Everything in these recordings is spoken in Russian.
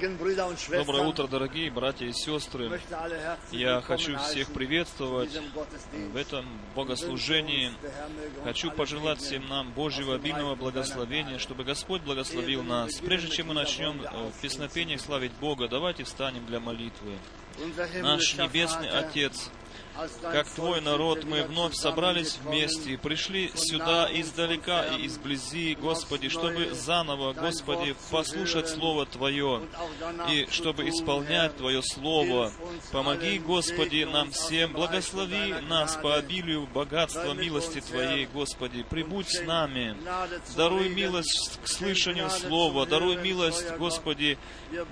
Доброе утро, дорогие братья и сестры. Я хочу всех приветствовать в этом богослужении. Хочу пожелать всем нам Божьего обильного благословения, чтобы Господь благословил нас. Прежде чем мы начнем э, в песнопениях славить Бога, давайте встанем для молитвы. Наш Небесный Отец, как Твой народ, мы вновь собрались вместе пришли сюда издалека и изблизи, Господи, чтобы заново, Господи, послушать Слово Твое и чтобы исполнять. Твое Слово. Помоги, Господи, нам всем, благослови нас по обилию богатства милости Твоей, Господи. Прибудь с нами. Даруй милость к слышанию Слова, даруй милость. Господи,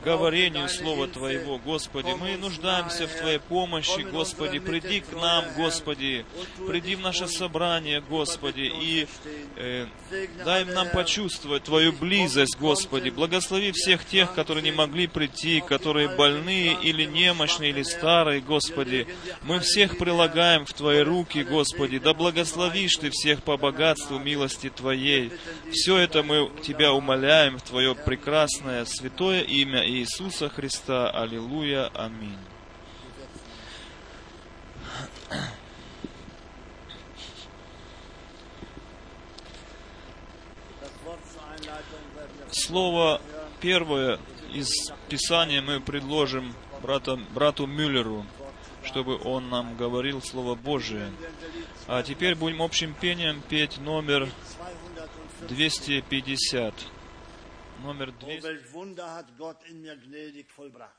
говорению Слова. Твоего, Господи. Мы нуждаемся в Твоей помощи, Господи. Приди к нам, Господи. Приди в наше собрание, Господи, и э, дай нам почувствовать Твою близость, Господи. Благослови всех тех, которые не могли прийти, которые больные или немощные, или старые, Господи. Мы всех прилагаем в Твои руки, Господи. Да благословишь Ты всех по богатству милости Твоей. Все это мы Тебя умоляем в Твое прекрасное, святое имя Иисуса Христа. Аллилуйя. Аминь. Слово первое из Писания мы предложим брата, брату Мюллеру, чтобы он нам говорил Слово Божие. А теперь будем общим пением петь номер 250. 250. Номер Oh, 200. welch Wunder hat Gott in mir gnädig vollbracht.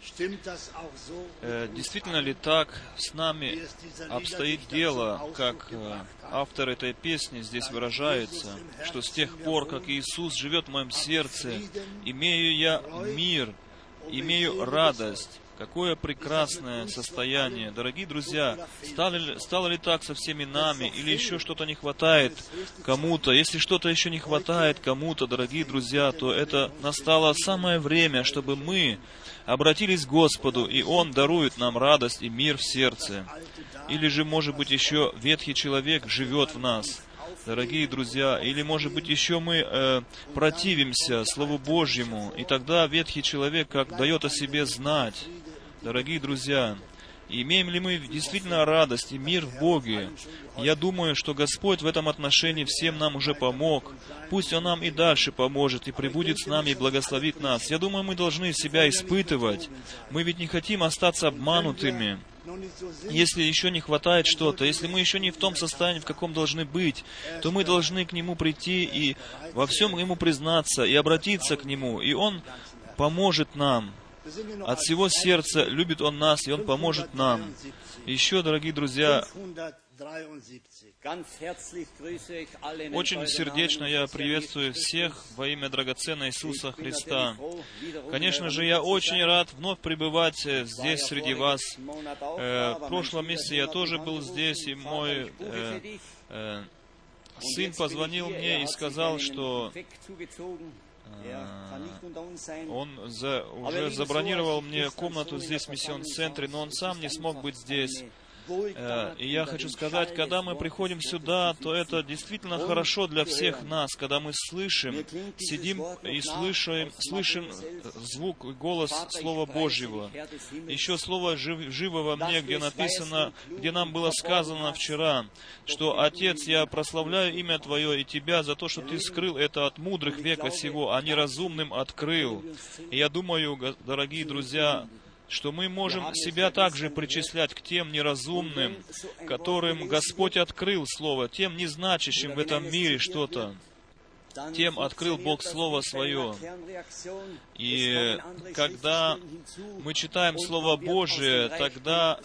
Stimmt das auch so? Э, Действительно ли так с нами обстоит дело, как э, автор этой песни здесь выражается, что с тех пор, как Иисус живет в моем сердце, имею я мир, имею радость. Какое прекрасное состояние. Дорогие друзья, стало ли, стало ли так со всеми нами, или еще что-то не хватает кому-то? Если что-то еще не хватает кому-то, дорогие друзья, то это настало самое время, чтобы мы обратились к Господу, и Он дарует нам радость и мир в сердце. Или же, может быть, еще ветхий человек живет в нас. Дорогие друзья, или, может быть, еще мы э, противимся Слову Божьему, и тогда ветхий человек как дает о себе знать. Дорогие друзья, имеем ли мы действительно радость и мир в Боге? Я думаю, что Господь в этом отношении всем нам уже помог. Пусть Он нам и дальше поможет, и прибудет с нами, и благословит нас. Я думаю, мы должны себя испытывать. Мы ведь не хотим остаться обманутыми. Если еще не хватает что-то, если мы еще не в том состоянии, в каком должны быть, то мы должны к Нему прийти и во всем Ему признаться, и обратиться к Нему, и Он поможет нам. От всего сердца любит Он нас, и Он поможет нам. Еще, дорогие друзья, 573. Ganz herzlich grüße ich alle in den очень сердечно я приветствую всех во имя драгоценного Иисуса Христа. Конечно же, я очень рад вновь пребывать э, здесь среди вас. Э, В прошлом месяце я тоже был здесь, и мой э, э, сын позвонил. Er мне и сказал, что. Er он за- уже забронировал мне комнату здесь в миссион-центре, но он сам не смог быть здесь. Э, И я хочу сказать, когда мы приходим сюда, то это действительно хорошо для всех нас, когда мы слышим, сидим и слышим, слышим звук и голос Слова Божьего. Еще Слово жив- живо во мне, где написано, где нам было сказано вчера, что «Отец, я прославляю имя Твое и Тебя за то, что Ты скрыл это от мудрых века сего, а неразумным открыл». И я думаю, дорогие друзья, что мы можем себя также причислять к тем неразумным, которым Господь открыл Слово, тем не значащим в этом мире что-то. тем открыл Бог Слово Свое. И когда мы читаем Слово Божие, тогда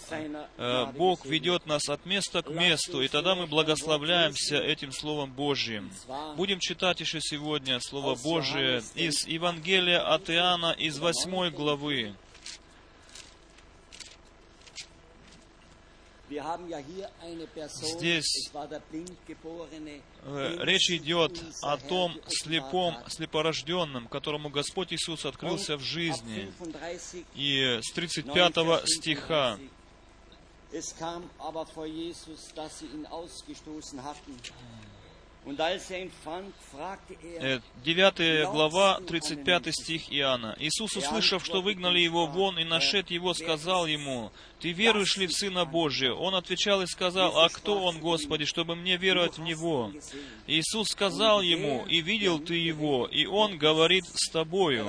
э, Бог ведет нас от места к месту, и тогда мы благословляемся этим Словом Божьим. Будем читать еще сегодня Слово Божие из Евангелия от Иоанна из 8 главы. Здесь э, речь идет о том слепом, слепорожденном, которому Господь Иисус открылся в жизни. И с 35 стиха Es kam aber vor Jesus, dass sie ihn ausgestoßen hatten. 9 глава, 35 стих Иоанна. Иисус, услышав, что выгнали его вон и нашед его, сказал ему, «Ты веруешь ли в Сына Божия?» Он отвечал и сказал, «А кто Он, Господи, чтобы мне веровать в Него?» Иисус сказал ему, «И видел ты Его, и Он говорит с er тобою».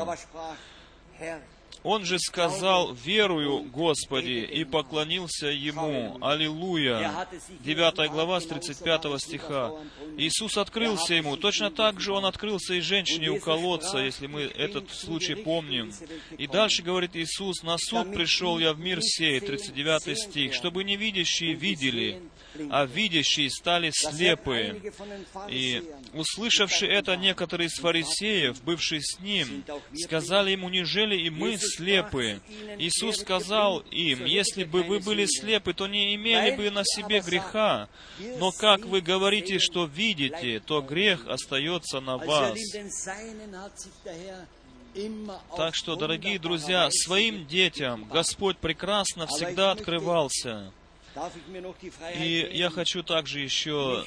Он же сказал, «Верую, Господи», и поклонился Ему. Аллилуйя. 9 глава с 35 стиха. Иисус открылся ему. Точно так же Он открылся и женщине у колодца, если мы этот случай помним. И дальше говорит Иисус, «На суд пришел я в мир сей», 39 стих, «чтобы невидящие видели, а видящие стали dass слепы». einige von den И, услышавши это, некоторые из фарисеев, бывшие с ним, сказали ему, «Неужели и мы слепы?» Иисус сказал им, «Если бы вы были слепы, то не имели бы на себе греха. Но как вы говорите, что видите, то грех остается на вас». Так что, дорогие друзья, своим детям Господь прекрасно всегда открывался. И я хочу также еще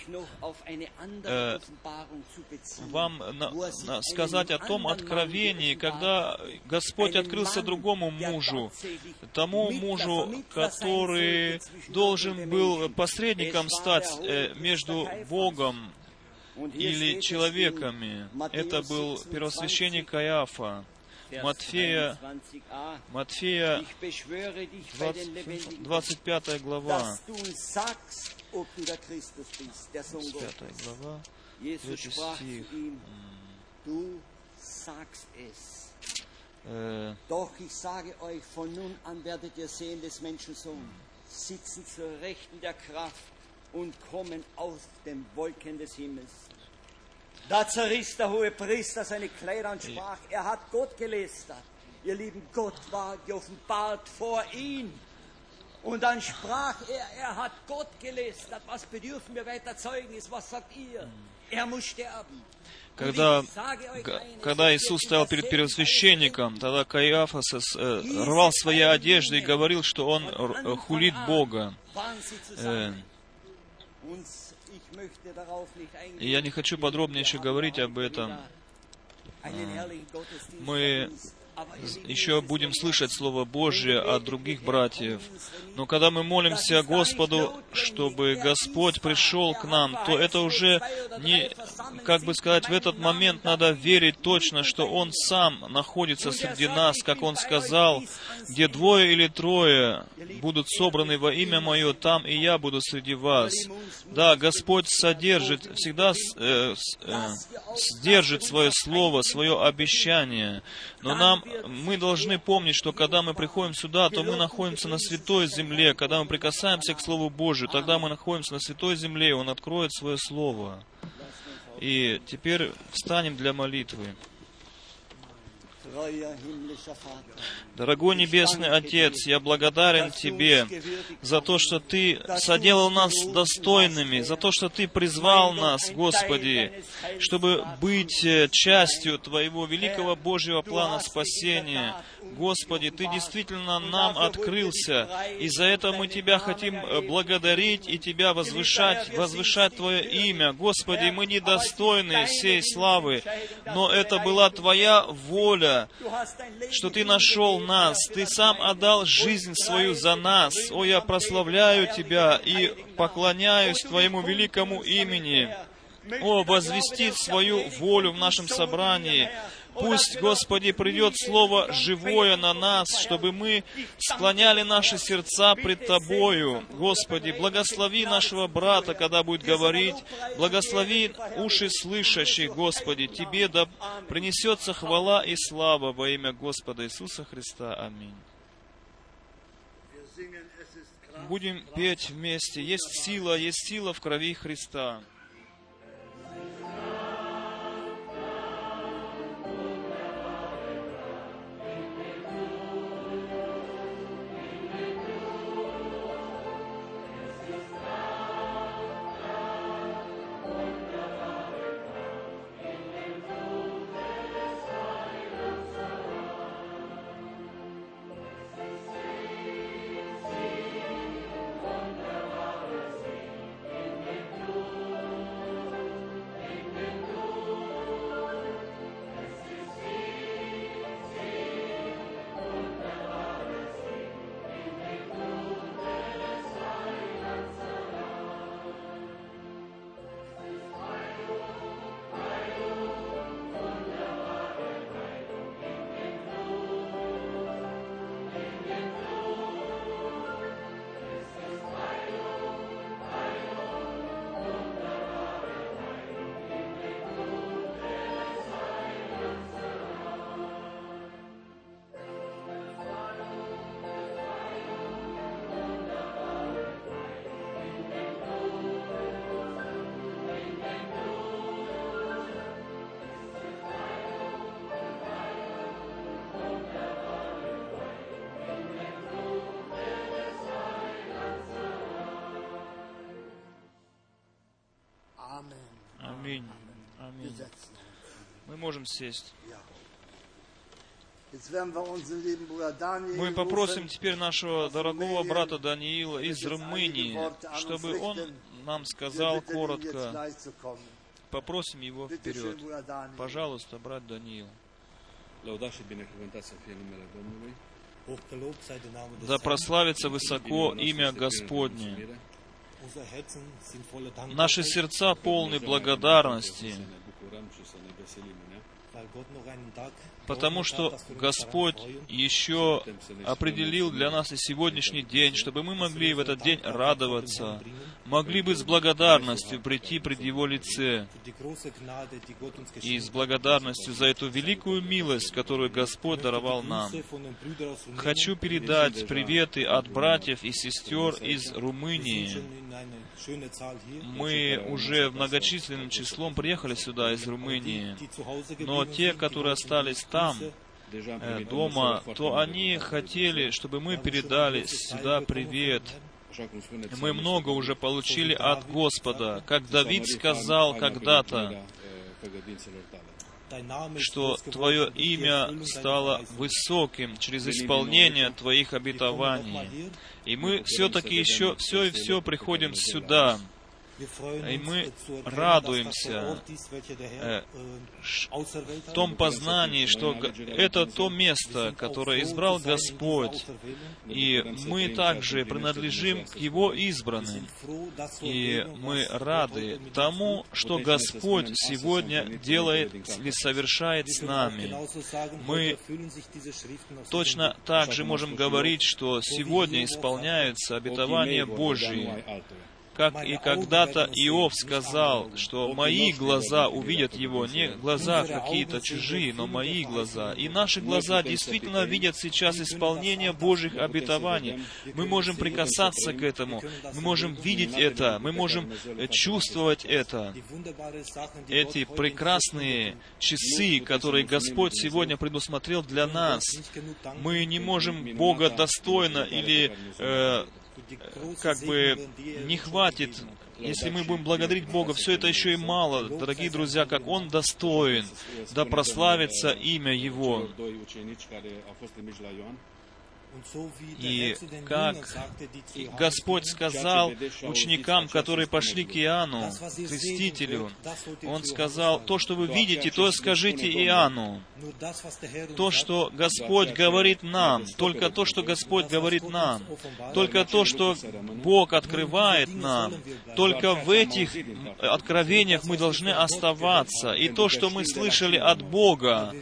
äh, beziehen, вам на- er на- сказать о том откровении, когда. Господь открылся другому мужу, тому мужу, который должен был посредником стать э, между. Богом или человеками. Это был 26, первосвященник Каиафа. Матфея, 23a. Матфея Ich beschwöre dich bei den 20 lebendigen 25 глава. dass du sagst, ob du der Christus bist, der Sohn 25 Gottes. глава. Sagst es. Э, Doch ich sage euch, von nun an werdet ihr sehen des Menschen Sohn, sitzen zur Rechten der Kraft und kommen aus den Wolken des Himmels. Da zerriss der hohe Priester seine Kleider und sprach, er hat Gott gelästert. Ihr Lieben, Gott war geoffenbart vor ihn. Und dann sprach er, er hat Gott gelästert. Was bedürfen wir weiter Zeugnis? Was sagt ihr? Er muss sterben. Когда, когда Иисус стоял перед первосвященником, тогда Каиафас э, рвал свои одежды и говорил, что он э, хулит Бога. Э, я не хочу подробнее еще говорить об этом. Мы еще будем слышать. Слово Божье от других братьев. Но когда мы молимся Господу, чтобы Господь пришел к нам, то это уже не, как бы сказать, в этот момент надо верить точно, что Он сам находится среди нас, как Он сказал, где двое или трое будут собраны во имя Мое, там и я буду среди вас. Да, Господь содержит, всегда э, э, сдержит свое слово, свое обещание. Но нам, мы должны помнить, что когда мы приходим сюда, то мы находимся на святой земле. Когда мы прикасаемся к Слову Божию, тогда мы находимся на святой земле, и Он откроет свое Слово. И теперь встанем для молитвы. Дорогой Небесный Отец, я благодарен Тебе за то, что Ты соделал нас достойными, за то, что Ты призвал нас, Господи, чтобы быть э, частью Твоего великого Божьего плана спасения. Господи, Ты действительно нам открылся, и за это мы Тебя хотим э, благодарить и Тебя возвышать, возвышать Твое имя. Господи, мы недостойны всей славы, но это была Твоя воля, что Ты нашел нас, Ты сам отдал жизнь свою за нас. О, я прославляю Тебя и поклоняюсь Твоему великому имени. О, возвестить свою волю в нашем собрании. Пусть, Господи, придет Слово живое на нас, чтобы мы склоняли наши сердца пред Тобою. Господи, благослови нашего брата, когда будет говорить. Благослови уши слышащих, Господи. Тебе да принесется хвала и слава во имя Господа Иисуса Христа. Аминь. Будем петь вместе. Есть сила, есть сила в крови Христа. Можем сесть. Мы попросим теперь нашего дорогого брата Даниила из Румынии, чтобы он нам сказал коротко. Pопросим его вперед. Пожалуйста, брат Даниил. Да прославится высоко имя Господне. Наши сердца полны благодарности, Să ne потому что Господь еще определил для нас и сегодняшний день, чтобы мы могли в этот день радоваться, могли бы с благодарностью прийти пред Его лице, и с благодарностью за эту великую милость, которую Господь даровал нам. Хочу передать приветы от братьев и сестер из Румынии. Мы уже многочисленным числом приехали сюда из Румынии, Hause те, которые остались там, э, дома, то они хотели, чтобы мы передали сюда привет. Мы много уже получили от Господа, как Давид сказал когда-то, что Твое имя стало высоким через исполнение Твоих обетований. И мы все-таки еще все и все приходим сюда, И мы радуемся, э, в том познании, что это то место, которое избрал Господь, и мы также принадлежим к Его избранным. И мы рады тому, что Господь сегодня делает или совершает с нами. Мы Точно так же можем говорить, что сегодня исполняются обетования Божьи, как и когда-то Иов сказал, что мои глаза увидят его, не глаза какие-то чужие, но мои глаза. И наши глаза действительно видят сейчас исполнение Божьих обетований. Мы можем прикасаться к этому, мы можем видеть это, мы можем э, чувствовать это. Эти прекрасные часы, которые Господь сегодня предусмотрел для нас, мы не можем Бога достойно или э, как бы не хватит, если мы будем благодарить Бога, все это еще и мало, дорогие друзья, как Он достоин, да прославится имя Его. И как Господь сказал ученикам, которые пошли к Иоанну, Крестителю, Он сказал, то, что вы видите, то скажите Иоанну. То, что Господь говорит нам, только то, что Господь говорит нам, только то, что Бог открывает нам, только в этих откровениях мы должны оставаться. И то, что мы слышали от Бога,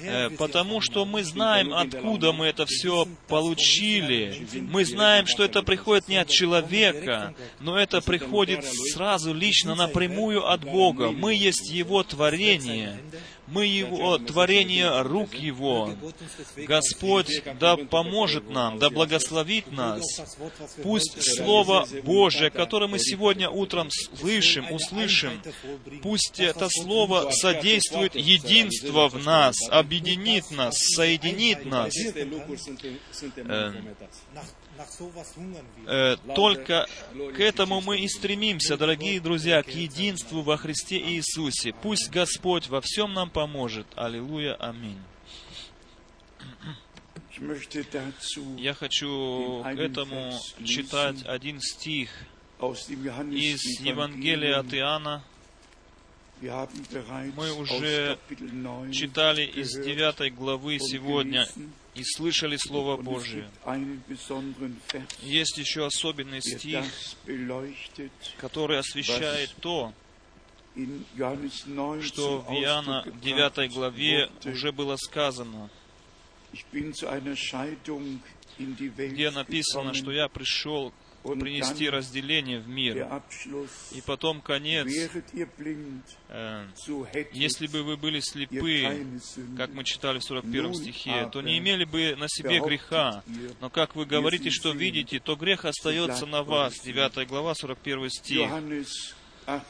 э, потому что мы знаем, откуда мы это все получили. Мы знаем, что это приходит не от человека, но это приходит сразу лично напрямую от Бога. Мы есть Его творение. Мы Его творение рук Его. Господь да поможет нам, да благословит нас. Пусть Слово Божие, которое мы сегодня утром слышим, услышим, пусть это Слово содействует единство в нас, объединит нас, соединит нас. Э, Только к этому мы и стремимся, дорогие друзья, к единству во Христе Иисусе. Пусть Господь во всем нам поможет. Аллилуйя, аминь. Я хочу к этому читать один стих из Евангелия от. Иоанна. Мы уже Kapitel 9 читали из gehört 9 главы сегодня. И слышали Слово Божие. Есть еще особенный стих, который освещает то, In Johannes 9 что в Иоанна Ausdruck 9 gebracht главе уже было сказано, где написано, что я пришел принести разделение в мир. И потом конец, э, если бы вы были слепы, как мы читали в 41 Nun стихе, то не имели бы на себе греха. Но как вы говорите, что видите, то грех остается на вас. 9 глава, 41 стих. Johannes 8.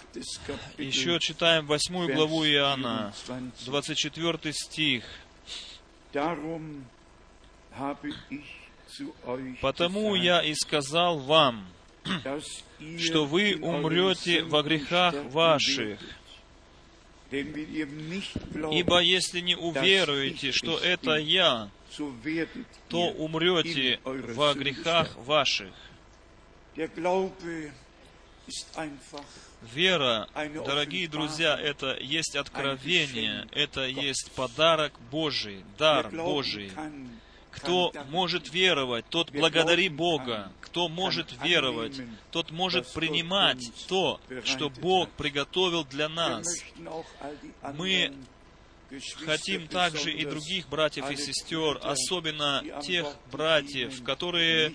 Kapitel, Еще читаем 8 главу Иоанна, 24. 24 стих. «Потому я и сказал вам, что вы умрете во грехах ваших, Ибо если не уверуете, что это я, то умрете во грехах ваших. Вера, дорогие друзья, это есть откровение, это есть подарок Божий, дар Божий. Кто может веровать, тот благодари Бога. Кто может веровать, тот может принимать то, что Бог приготовил для нас. Мы Хотим также и других братьев и сестер, особенно тех братьев, которые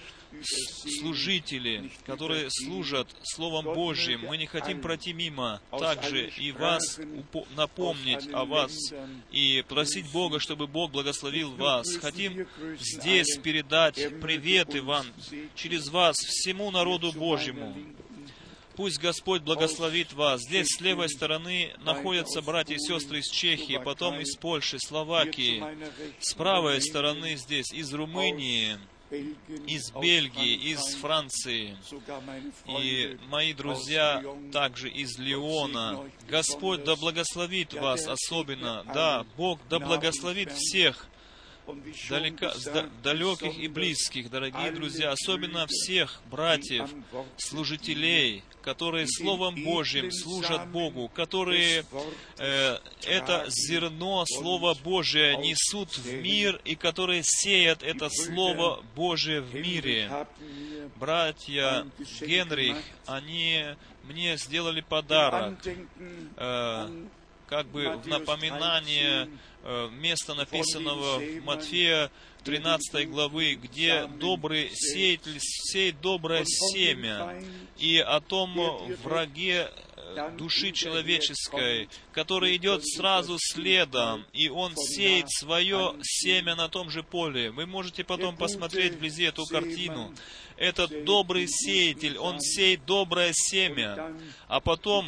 служители, которые служат Словом Божьим. Мы не хотим пройти мимо также и вас напомнить о вас и просить Бога, чтобы Бог благословил вас. Хотим здесь передать приветы вам через вас всему народу Божьему. Пусть Господь благословит вас. Здесь с левой стороны находятся братья и сестры из Чехии, потом из Польши, Словакии. С правой стороны здесь из Румынии, из Бельгии, из Франции. И мои друзья также из Леона. Господь да благословит вас особенно. Да, Бог да благословит всех далека, далеких и близких, дорогие друзья, особенно всех братьев, служителей, которые Словом Божьим служат Богу, которые э, это зерно Слова aus несут в мир и которые сеят это Слово Божие в мире. Братья Генрих, они мне сделали подарок, э, как бы в напоминание 13, э, места написанного в Матфея 13 главы, где добрый сеятель сеет доброе семя, и о том враге э, души человеческой, который идет сразу следом, и он сеет свое семя на том же поле. Вы можете потом посмотреть вблизи эту картину. Этот добрый сеятель, он сеет доброе семя, а потом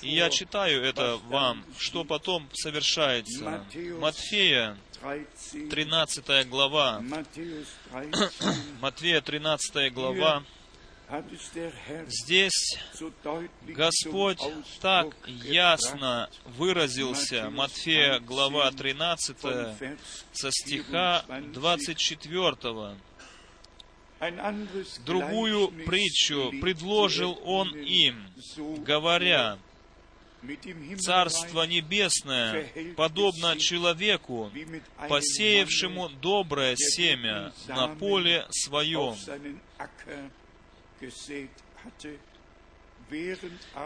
я читаю это вам, что потом совершается. Матфея, 13, 13 глава. Matthäus 13, Матфея, 13 глава. Здесь Господь так ясно выразился. Матфея глава 13, 13, von Vers со стиха 24. Ein anderes Другую притчу предложил Он им, говоря, Царство Небесное подобно человеку, посеявшему доброе семя на поле своем.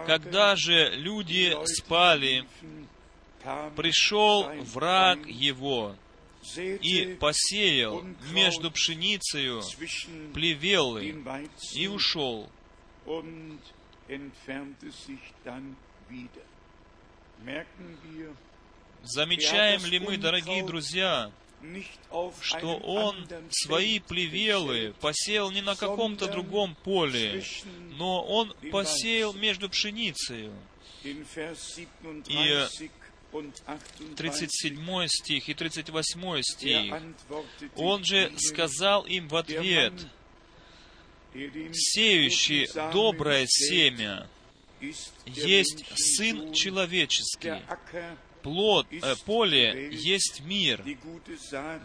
Когда же люди спали, пришел враг его и посеял между пшеницею плевелы и ушел. Замечаем ли мы, дорогие друзья, что он свои плевелы посеял не на каком-то другом поле, но он посеял между 37 И und 38. 37 стих и 38 Er стих. Он же сказал им в ответ, «Сеющий доброе семя есть Сын Человеческий, плод, э, поле есть мир,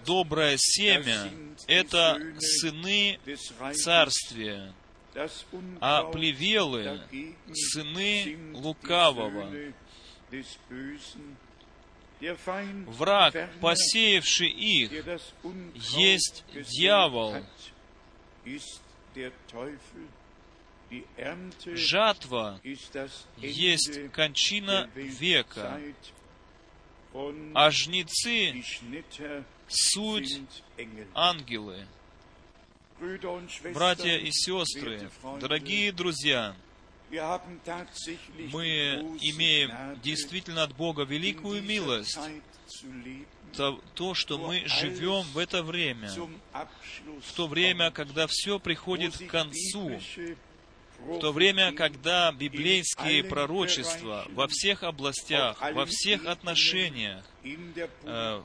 доброе семя — это сыны Царствия, а плевелы сыны лукавого. Враг, посеявший их, есть дьявол. Жатва есть кончина века, а жнецы суть ангелы. Братья и сестры, дорогие друзья, мы имеем действительно от Бога великую милость, то, то, что мы живем в это время, в то время, когда все приходит к концу, в то время, когда библейские пророчества во всех областях, во всех отношениях, э,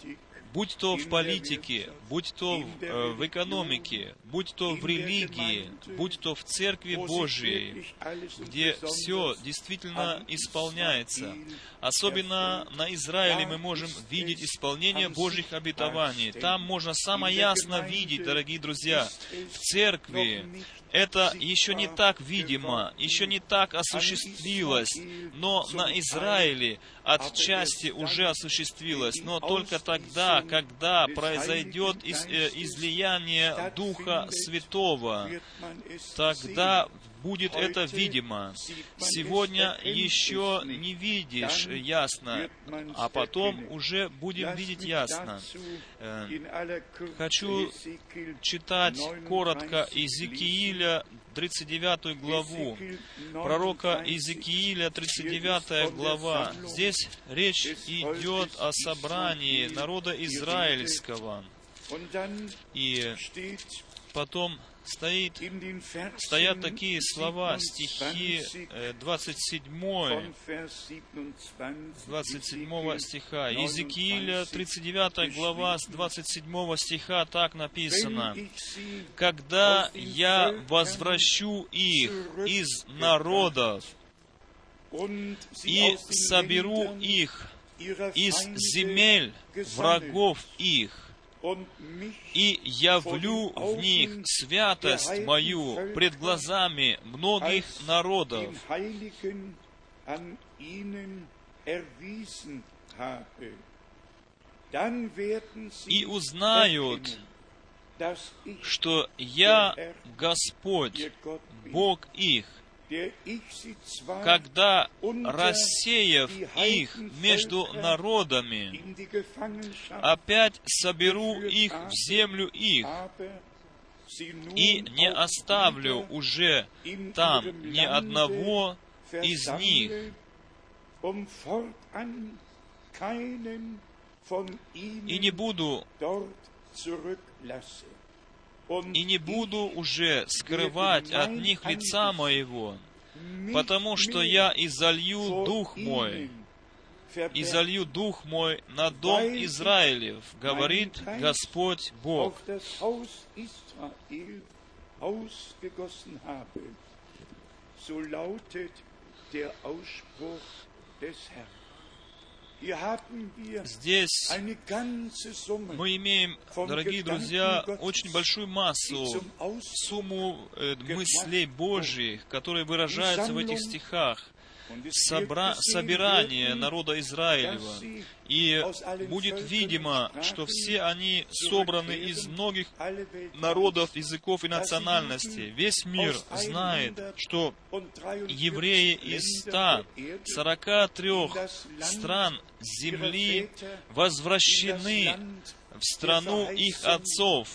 будь то в политике, будь то в, э, в экономике, будь то в религии, будь то в Церкви Божьей, где все действительно исполняется. Особенно на Израиле мы можем видеть исполнение Божьих обетований. Там можно самое ясно видеть, дорогие друзья, в церкви это еще не так видимо, еще не так осуществилось, но на Израиле отчасти уже осуществилось, но только тогда, когда произойдет из, э, излияние Духа Святого, тогда будет это видимо. Сегодня еще не видишь ясно, а потом уже будем видеть ясно. Э, Хочу читать коротко Иезекииля 39 главу, пророка Иезекииля, 39 глава. Здесь речь идет о собрании народа израильского. И потом стоит, стоят такие слова, стихи 27, 27 стиха. Иезекииля, 39 глава, с 27 стиха так написано. «Когда я возвращу их из народов и соберу их из земель врагов их, и явлю в них святость мою пред глазами многих народов, и узнают, что я Господь, Бог их, когда, рассеяв их между народами, опять соберу их в землю их, и не оставлю уже там ни одного из них, и не буду и не буду уже скрывать от них лица моего, потому что я изолью Дух мой, изолью Дух мой на дом Израилев, говорит Господь Бог. So lautet der Ausspruch des Herrn. Здесь мы имеем, дорогие друзья, очень большую массу, сумму э, мыслей Божьих, которые выражаются в этих стихах собра... собирание народа Израилева. И будет видимо, что все они собраны из многих народов, языков и национальностей. Весь мир знает, что евреи из 143 стран земли возвращены в страну их отцов,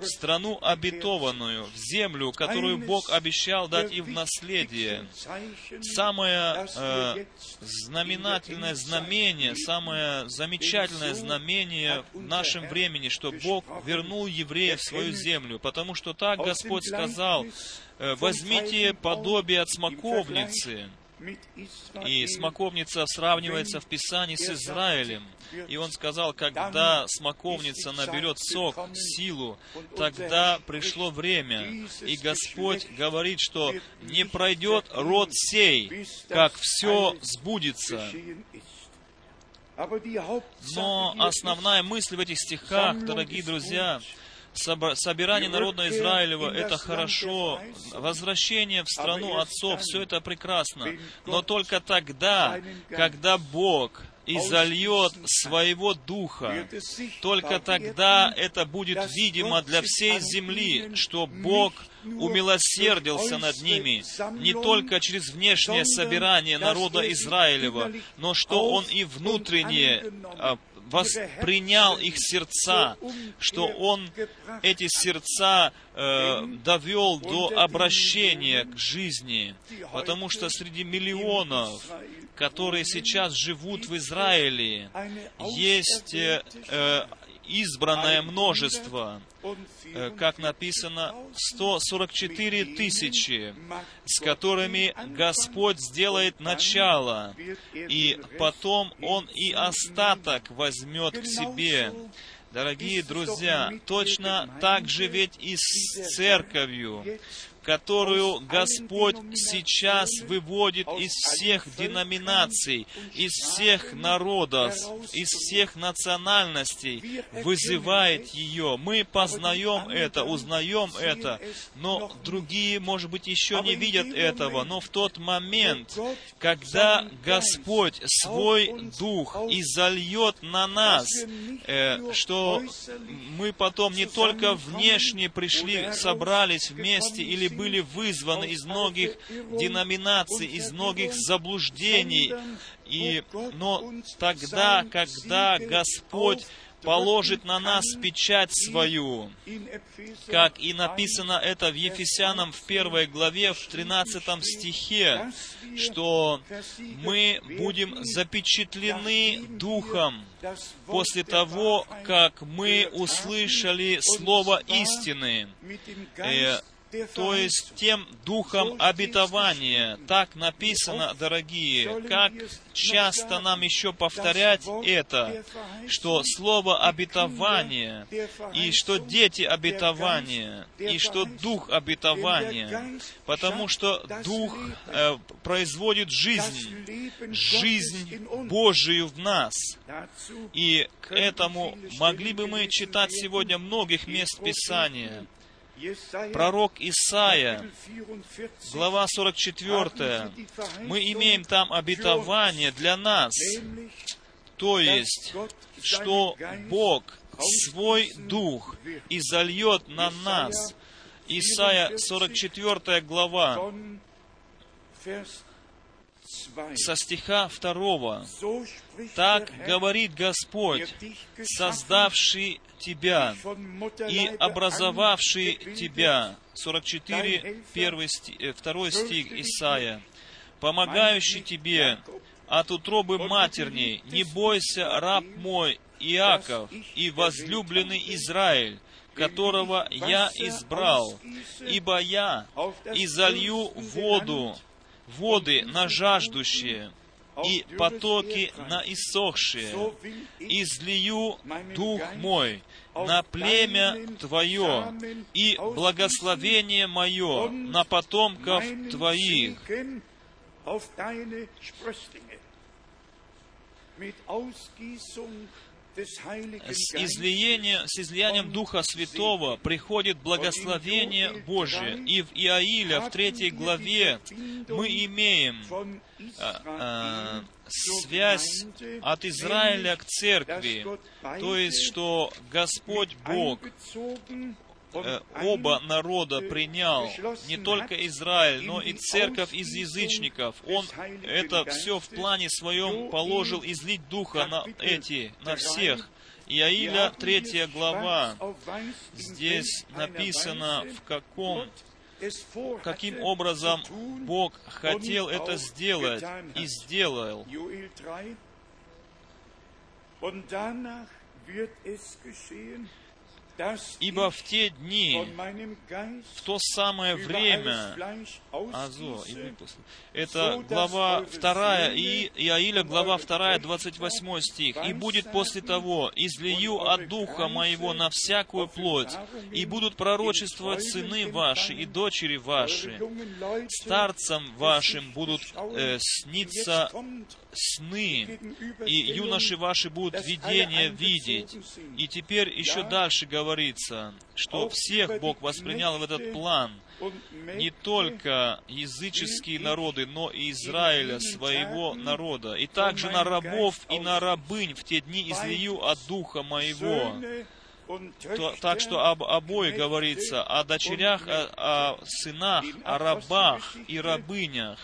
в страну обетованную, в землю, которую Бог обещал дать им в наследие. Самое э, знаменательное знамение, самое замечательное знамение в нашем времени, что Бог вернул евреев в свою землю, потому что так Господь сказал, э, возьмите подобие от смоковницы, и смоковница сравнивается в Писании с Израилем. И он сказал, когда смоковница наберет сок, силу, тогда пришло время. И Господь говорит, что не пройдет род сей, как все сбудется. Но основная мысль в этих стихах, дорогие друзья, собирание народа Израилева — это хорошо, возвращение в страну отцов — все это прекрасно. Но только тогда, когда Бог и зальет своего Духа. Только тогда это будет видимо для всей земли, что Бог умилосердился над ними не только через внешнее собирание народа Израилева, но что Он и внутренне а, воспринял их сердца, что Он эти сердца э, довел до обращения к жизни, потому что среди миллионов, которые сейчас живут в Израиле, есть э, избранное множество, э, как написано, 144 тысячи, с которыми Господь сделает начало, и потом Он и остаток возьмет к себе. Дорогие друзья, точно так же ведь и с церковью, которую Господь сейчас выводит из всех деноминаций, из всех народов, из всех национальностей, вызывает ее. Мы познаем это, узнаем это, но другие, может быть, еще не видят этого. Но в тот момент, когда Господь свой Дух изольет на нас, э, что мы потом не только внешне пришли, собрались вместе или были вызваны из многих деноминаций, из многих заблуждений. И, но тогда, когда Господь положит на нас печать свою, как и написано это в Ефесянам в первой главе, в 13 стихе, что мы будем запечатлены Духом после того, как мы услышали Слово истины. То есть тем духом обетования. Так написано, дорогие, как часто нам еще повторять это, что слово обетование, и что дети обетования, и что дух обетования, потому что дух э, производит жизнь, жизнь Божию в нас. И к этому могли бы мы читать сегодня многих мест Писания. Пророк Исаия, глава 44, мы имеем там обетование для нас, то есть, что Бог свой Дух изольет на нас. Исаия 44 глава, со стиха 2. «Так говорит Господь, создавший тебя и образовавший тебя». 44, 1 стих, 2 стих Исаия. «Помогающий тебе от утробы матерней, не бойся, раб мой Иаков и возлюбленный Израиль, которого я избрал, ибо я изолью воду воды на жаждущие и потоки на иссохшие, излию Дух мой на племя Твое и благословение мое на потомков Твоих. С, излиением, с излиянием Духа Святого приходит благословение Божие. И в Иаиля, в третьей главе, мы имеем а, а, связь от Израиля к церкви. То есть, что Господь Бог оба народа принял, не только Израиль, но и церковь из язычников. Он это все в плане своем положил излить Духа на эти, на всех. Иаиля, третья глава, здесь написано, в каком каким образом Бог хотел это сделать и сделал. Ибо в те дни, в то самое время, Азо, и выпуск, это глава 2, и Иаиля, глава 2, 28 стих. «И будет после того, излию от Духа Моего на всякую плоть, и будут пророчествовать сыны ваши и дочери ваши, старцам вашим будут э, сниться сны, и юноши ваши будут видения видеть. И теперь еще дальше говорится, что всех Бог воспринял в этот план, не только языческие народы, но и Израиля, своего народа. И также на рабов и на рабынь в те дни излию от Духа Моего, так что об обоих говорится, о дочерях, о, о сынах, о рабах и рабынях.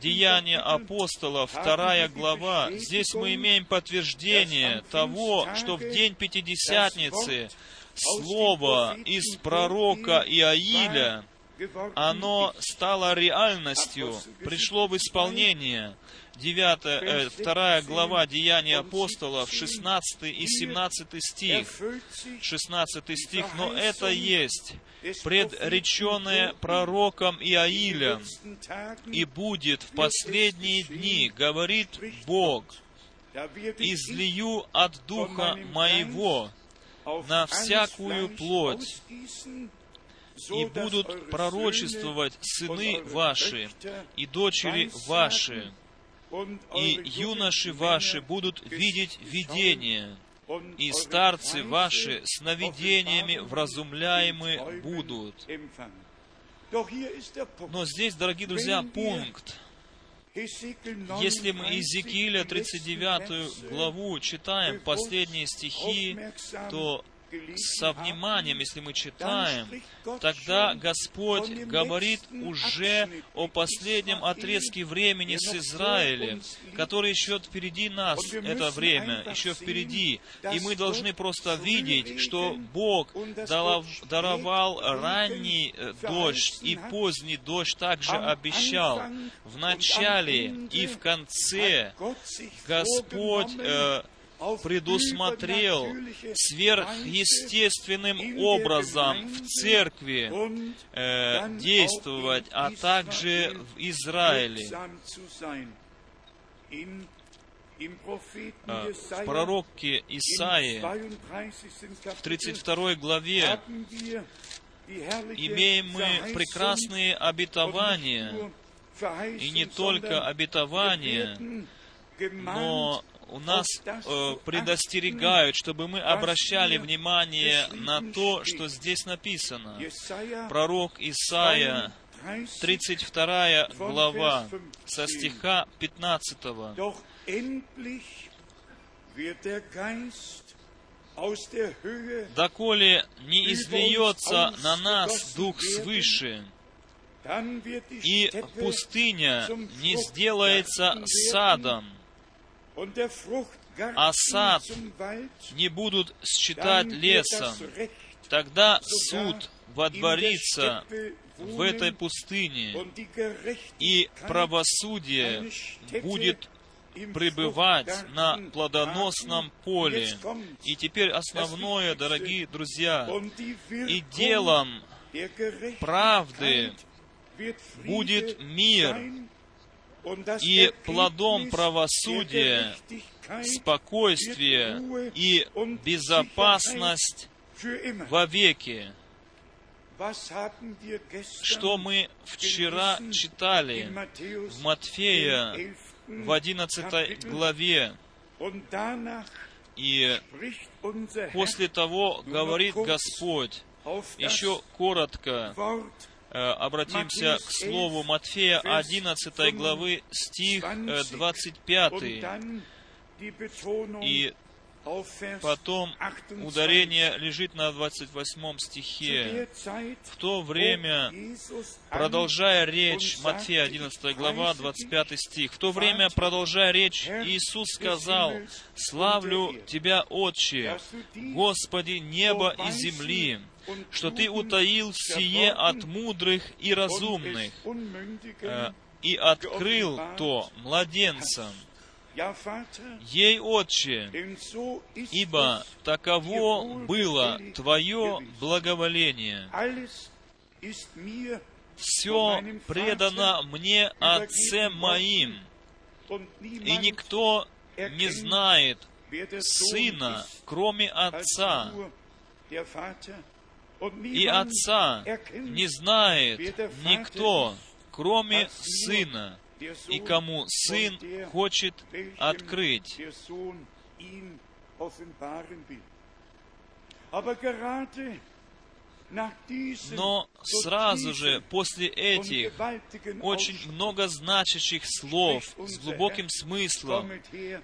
Деяния апостолов, вторая глава. Здесь мы имеем подтверждение того, что в день Пятидесятницы слово из пророка Иаиля, оно стало реальностью, пришло в исполнение. 9, э, 2 глава Деяния апостолов, 16 и 17 стих. 16 стих, «Но это есть предреченное пророком Иаилем, и будет в последние дни, говорит Бог, излию от Духа Моего на всякую плоть, и будут пророчествовать сыны ваши и дочери ваши, и юноши ваши будут видеть видения, и старцы ваши сновидениями вразумляемы будут. Но здесь, дорогие друзья, пункт. Если мы Иезекииля 39 главу читаем, последние стихи, то со вниманием, если мы читаем, тогда Господь говорит уже о последнем отрезке времени с Израилем, который еще впереди нас, это время, еще впереди. И мы должны просто видеть, что Бог даровал ранний э, дождь и поздний дождь также обещал. В начале и в конце Господь э, предусмотрел сверхъестественным образом в церкви э, действовать, а также в Израиле. Э, в пророке Исаии в 32 главе имеем мы прекрасные обетования, и не только обетования, но у нас э, предостерегают, чтобы мы обращали внимание на то, что здесь написано. Пророк Исаия, 32 глава, со стиха 15. «Доколе не излиется на нас Дух свыше, и пустыня не сделается садом, а сад не будут считать лесом, тогда суд водворится в этой пустыне, и правосудие будет пребывать на плодоносном поле. И теперь основное, дорогие друзья, и делом правды будет мир, и плодом правосудия, спокойствие и безопасность вовеки. Что мы вчера читали в Матфея в 11 главе, и после того говорит Господь, еще коротко, обратимся к слову Матфея 11 главы, стих 25. Э, И Потом ударение лежит на 28 стихе. В то время, продолжая речь, Матфея 11 глава, 25 стих, в то время, продолжая речь, Иисус сказал, «Славлю Тебя, Отче, Господи неба и земли, что Ты утаил сие от мудрых и разумных, э, и открыл то младенцам. Ей, Отче, ибо таково было Твое благоволение. Все предано мне Отцем моим, и никто не знает Сына, кроме Отца, и Отца не знает никто, кроме Сына, и кому Сын хочет открыть. Но сразу же после этих очень много значащих слов с глубоким смыслом,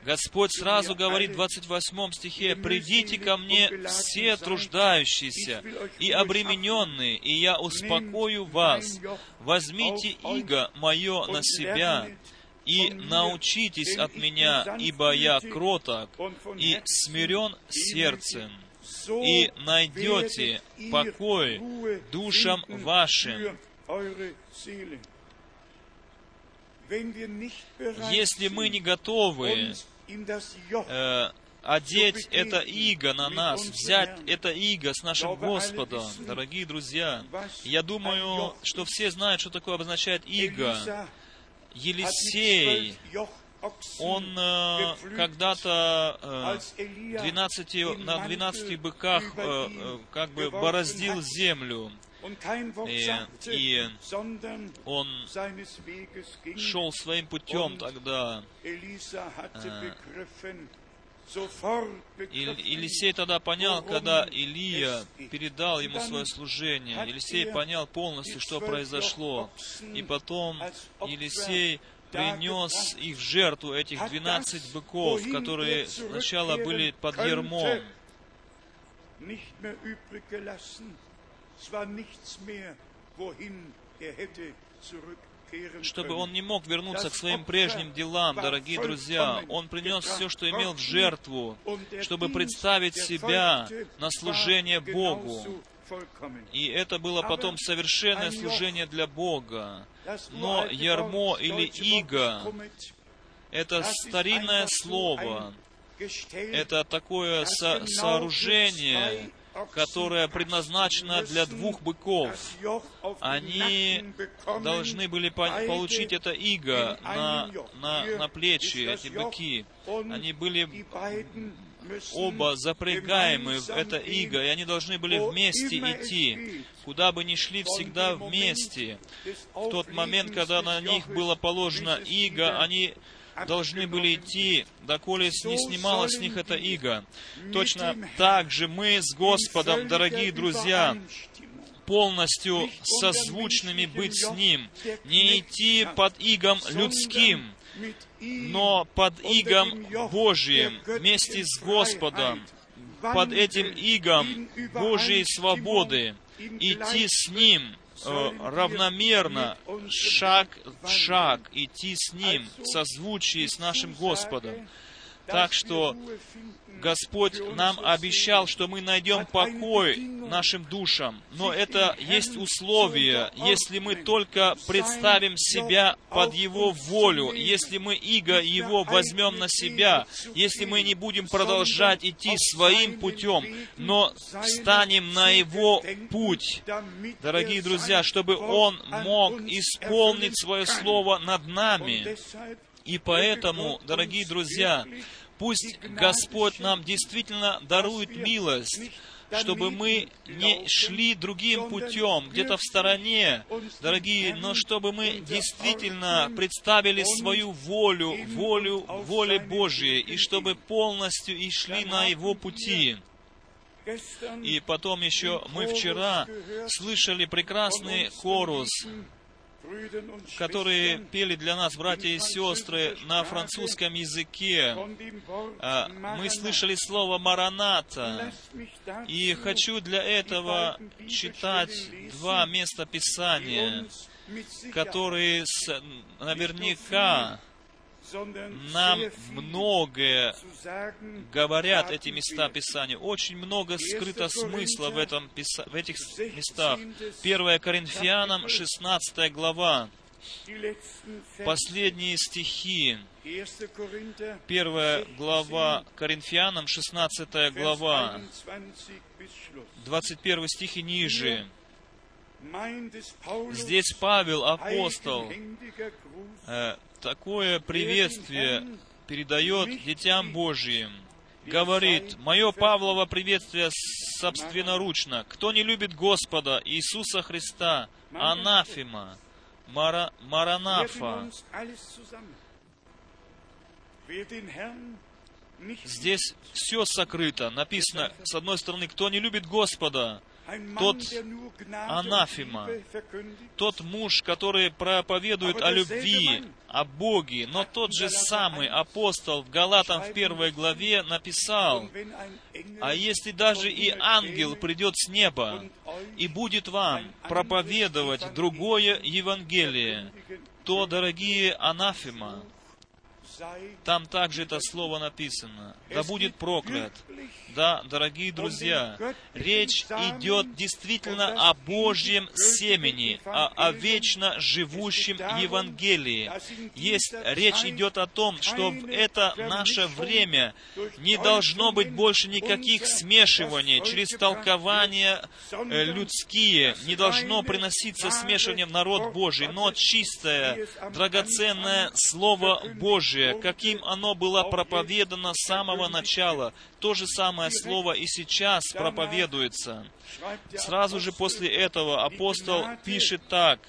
Господь сразу говорит в 28 стихе, «Придите ко мне все труждающиеся и обремененные, и я успокою вас. Возьмите иго мое на себя, и научитесь от меня, ибо я кроток и смирен сердцем, и найдете покой душам вашим. Если мы не готовы э, одеть это иго на нас, взять это иго с нашим Господом, дорогие друзья, я думаю, что все знают, что такое обозначает иго. Елисей, он э, когда-то э, als Elia 12, den на Mantel 12 быках э, э, как бы бороздил землю. И- и Он шел своим путем тогда. А. begriffen, Елисей тогда понял, когда Илия передал ему свое служение, Елисей er понял полностью, что произошло. И потом Елисей принес их в жертву, этих Hat 12 das, быков, которые сначала были под ермом. er чтобы он не мог вернуться к своим прежним делам, дорогие друзья. Он принес все, что имел в жертву, чтобы представить себя на служение Богу. И это было потом совершенное служение для Бога. Но ярмо или иго — это старинное слово, это такое со- сооружение, которое предназначено для двух быков. Они должны были по- получить это иго на, на, на плечи, эти быки. Они были оба запрягаемы в это иго, и они должны были вместе идти. Куда бы ни шли, всегда вместе. В тот момент, когда на них было положено иго, они должны были идти, доколе не снималось с них это иго. Точно так же мы с Господом, дорогие друзья, полностью созвучными быть с Ним, не идти под игом людским, но под игом Божиим, вместе с Господом, под этим игом Божьей свободы, идти с Ним э, равномерно, шаг в шаг, идти с Ним в созвучии с нашим Господом. Так что Господь нам обещал, что мы найдем покой нашим душам. Но это есть условие, если мы только представим себя под Его волю, если мы иго Его возьмем на себя, если мы не будем продолжать идти своим путем, но встанем на Его путь, дорогие друзья, чтобы Он мог исполнить свое Слово над нами. И поэтому, дорогие друзья, пусть Господь нам действительно дарует милость, чтобы мы не шли другим путем, где-то в стороне, дорогие, но чтобы мы действительно представили свою волю, волю, воле Божьей, и чтобы полностью и шли на Его пути. И потом еще мы вчера слышали прекрасный хорус, которые пели для нас братья и сестры на французском языке. А, Мы слышали слово «мараната», и хочу для этого читать два места Писания, которые наверняка нам многое говорят эти места Писания. Очень много скрыто смысла в, этом, в этих местах. 1 Коринфянам, 16 глава, последние стихи. 1 глава Коринфянам, 16 глава, 21 стих и ниже. Здесь Павел, апостол, такое приветствие передает детям Божьим. Говорит, мое Павлово приветствие собственноручно. Кто не любит Господа Иисуса Христа, анафема, мара, маранафа. Здесь все сокрыто. Написано, с одной стороны, кто не любит Господа, тот анафема, тот муж, который проповедует о любви, о Боге, но тот же самый апостол в Галатам в первой главе написал, а если даже и ангел придет с неба и будет вам проповедовать другое Евангелие, то, дорогие анафема, Там также это слово написано. Да будет проклят. Да, дорогие друзья, речь идет действительно о Божьем семени, о, о вечно живущем Евангелии. Есть, речь идет о том, что в это наше время не должно быть больше никаких смешиваний через толкования э, людские, не должно приноситься смешивание в народ Божий, но чистое, драгоценное Слово Божие, каким оно было проповедано с самого начала, то же самое слово и сейчас проповедуется. Сразу же после этого апостол пишет так,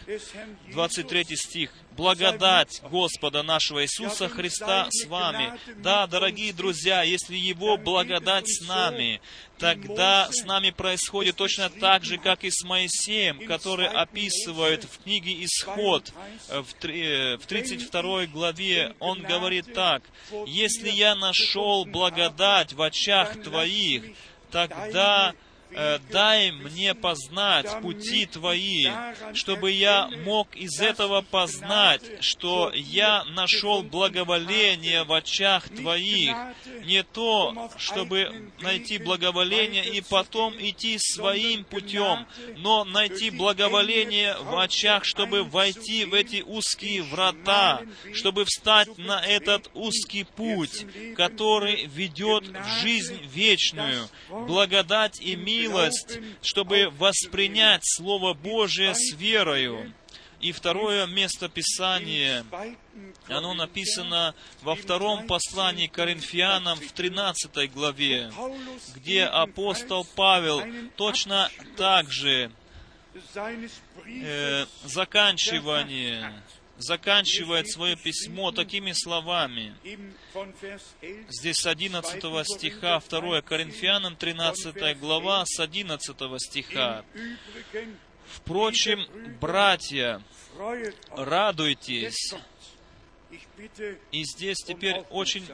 23 стих, «Благодать Господа нашего Иисуса Христа с вами». Да, дорогие друзья, если Его благодать с нами, тогда с нами происходит точно так же, как и с Моисеем, который описывает в книге «Исход» в 32 главе. Он говорит так, «Если я нашел благодать в очах Твоих, тогда Э, дай мне познать пути Твои, чтобы я мог из этого познать, что я нашел благоволение в очах Твоих. Не то, чтобы найти благоволение и потом идти своим путем, но найти благоволение в очах, чтобы войти в эти узкие врата, чтобы встать на этот узкий путь, который ведет в жизнь вечную. Благодать и мир милость, чтобы воспринять Слово Божие с верою. И второе место Писания, оно написано во втором послании Коринфянам в 13 главе, где апостол Павел точно так же э, заканчивание заканчивает свое письмо такими словами. Здесь с 11 стиха, 2 Коринфянам, 13 глава, с 11 стиха. «Впрочем, братья, радуйтесь». И здесь теперь очень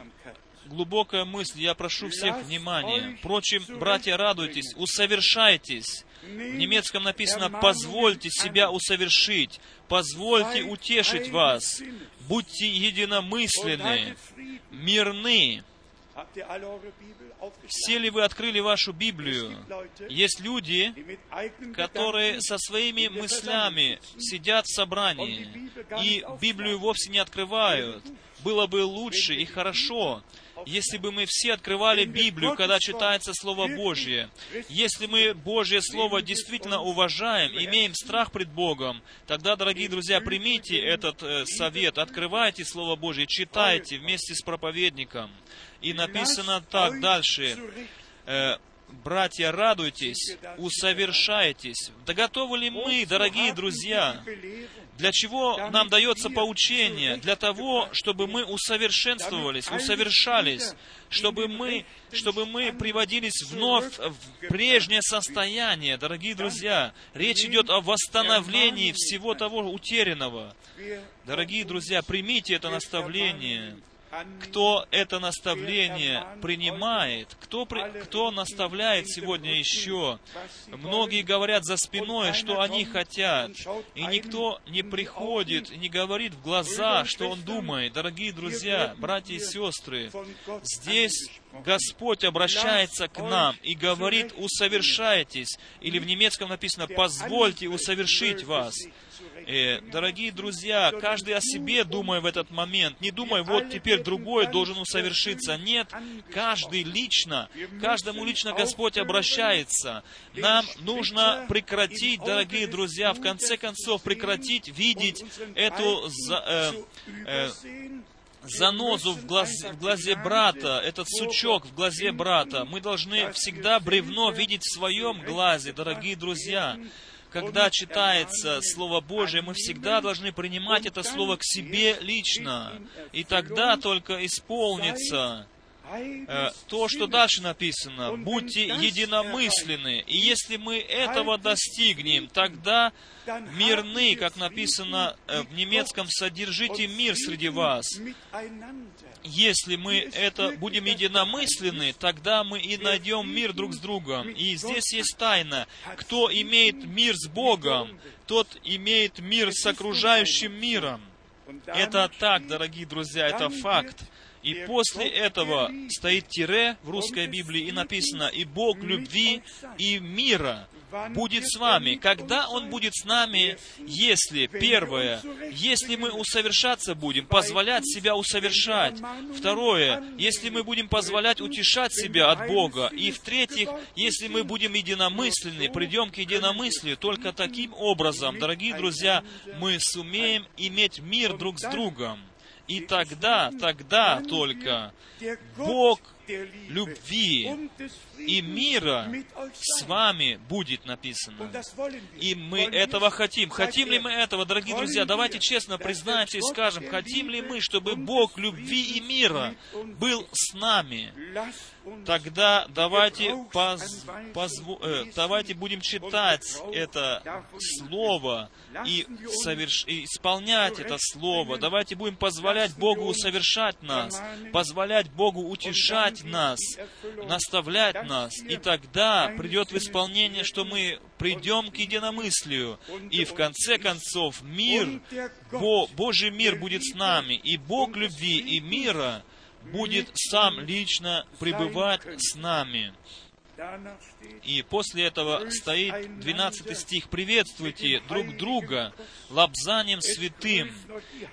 глубокая мысль, я прошу всех внимания. Впрочем, братья, радуйтесь, усовершайтесь. В немецком написано «позвольте себя усовершить», «позвольте утешить вас», «будьте единомысленны», «мирны». Все ли вы открыли вашу Библию? Есть люди, которые со своими мыслями сидят в собрании и Библию вовсе не открывают. Было бы лучше и хорошо, если бы мы все открывали Библию, когда читается Слово Божье, если мы Божье Слово действительно уважаем, имеем страх пред Богом, тогда, дорогие друзья, примите этот э, совет, открывайте Слово Божье, читайте вместе с проповедником. И написано так дальше, э, братья, радуйтесь, усовершайтесь. Да готовы ли мы, дорогие друзья, для чего нам дается поучение? Для того, чтобы мы усовершенствовались, усовершались, чтобы мы, чтобы мы приводились вновь в прежнее состояние, дорогие друзья. Речь идет о восстановлении всего того утерянного. Дорогие друзья, примите это наставление кто это наставление принимает, кто, при, кто наставляет сегодня еще. Многие говорят за спиной, что они хотят, и никто не приходит, не говорит в глаза, что он думает. Дорогие друзья, братья и сестры, здесь Господь обращается к нам и говорит, усовершайтесь, или в немецком написано, позвольте усовершить вас. Э, дорогие друзья, каждый о себе думая в этот момент, не думай, вот теперь другой должен усовершиться. Нет, каждый лично, каждому лично Господь обращается. Нам нужно прекратить, дорогие друзья, в конце концов прекратить видеть эту э, э, занозу в, глаз, в глазе брата, этот сучок в глазе брата. Мы должны всегда бревно видеть в своем глазе, дорогие друзья когда читается Слово Божие, мы всегда должны принимать это Слово к себе лично. И тогда только исполнится то, что дальше написано. Будьте единомысленны. И если мы этого достигнем, тогда мирны, как написано э, в немецком, содержите мир среди вас. Если мы это будем единомысленны, тогда мы и найдем мир друг с другом. И здесь есть тайна. Кто имеет мир с Богом, тот имеет мир с окружающим миром. Это так, дорогие друзья, это факт. И после этого стоит тире в русской Библии и написано «И Бог любви и мира будет с вами». Когда Он будет с нами, если, первое, если мы усовершаться будем, позволять себя усовершать. Второе, если мы будем позволять утешать себя от Бога. И в-третьих, если мы будем единомысленны, придем к единомыслию, только таким образом, дорогие друзья, мы сумеем иметь мир друг с другом. И тогда, тогда только Бог любви и мира с вами будет написано. И мы этого хотим. Хотим ли мы этого, дорогие друзья? Давайте честно признаемся и скажем, хотим ли мы, чтобы Бог любви и мира был с нами? Тогда давайте, поз, позво, э, давайте будем читать это Слово и, соверш, и исполнять это Слово. Давайте будем позволять Богу усовершать нас, позволять Богу утешать нас, наставлять нас. И тогда придет в исполнение, что мы придем к единомыслию. И в конце концов мир, Бо, Божий мир будет с нами. И Бог любви и мира будет сам лично пребывать с нами. И после этого стоит 12 стих. «Приветствуйте друг друга лапзанием святым.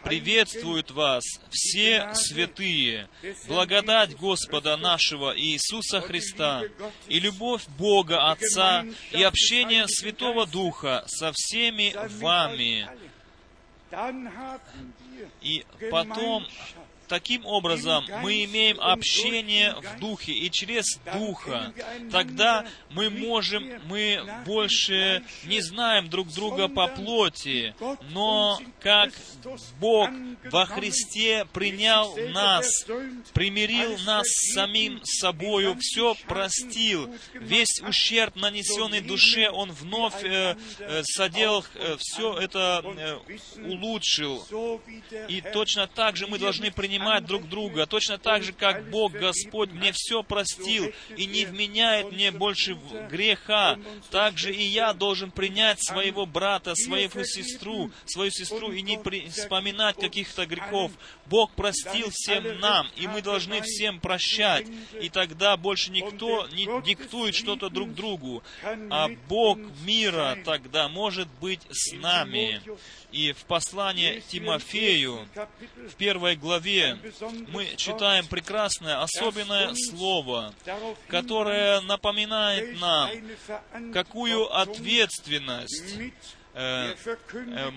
Приветствуют вас все святые. Благодать Господа нашего Иисуса Христа и любовь Бога Отца и общение Святого Духа со всеми вами». И потом Таким образом, мы имеем общение в Духе и через Духа. Тогда мы можем, мы больше не знаем друг друга по плоти, но как Бог во Христе принял нас, примирил нас с самим собою, все простил, весь ущерб, нанесенный душе, Он вновь э, э, соделал, э, все это э, улучшил. И точно так же мы должны принимать принимать друг друга, точно так же, как Бог Господь мне все простил и не вменяет мне больше греха, так же и я должен принять своего брата, свою сестру, свою сестру и не при... вспоминать каких-то грехов. Бог простил всем нам, и мы должны всем прощать. И тогда больше никто не диктует что-то друг другу, а Бог мира тогда может быть с нами. И в послании Тимофею, в первой главе, мы читаем прекрасное, особенное слово, которое напоминает нам, какую ответственность э, э,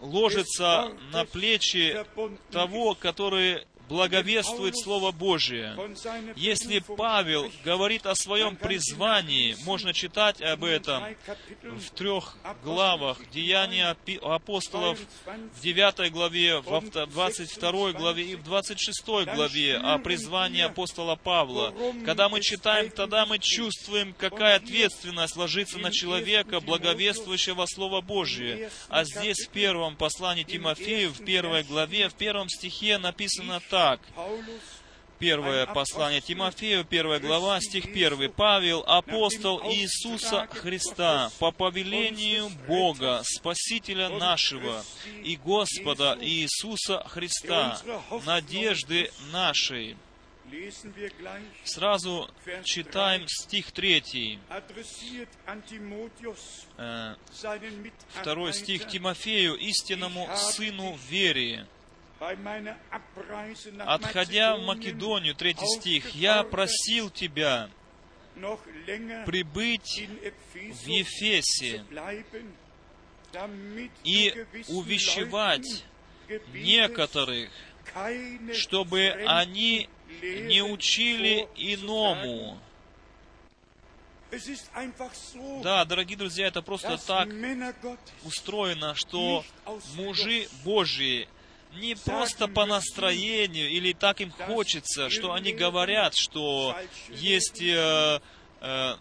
ложится на плечи того, который благовествует Слово Божие. Если Павел говорит о своем призвании, можно читать об этом в трех главах Деяния апостолов, в 9 главе, в 22 главе и в 26 главе о призвании апостола Павла. Когда мы читаем, тогда мы чувствуем, какая ответственность ложится на человека, благовествующего Слово Божие. А здесь в первом послании Тимофею, в первой главе, в первом стихе написано так. Первое послание Тимофею, первая глава, стих 1. Павел, апостол Иисуса Христа, по повелению Бога, Спасителя нашего и Господа Иисуса Христа, надежды нашей. Сразу читаем стих 3. Э, второй стих Тимофею, истинному сыну вере, Отходя в Македонию, третий стих, «Я просил тебя прибыть в Ефесе и увещевать некоторых, чтобы они не учили иному». Да, дорогие друзья, это просто так устроено, что мужи Божьи не просто по настроению или так им хочется, что они говорят, что есть э, э,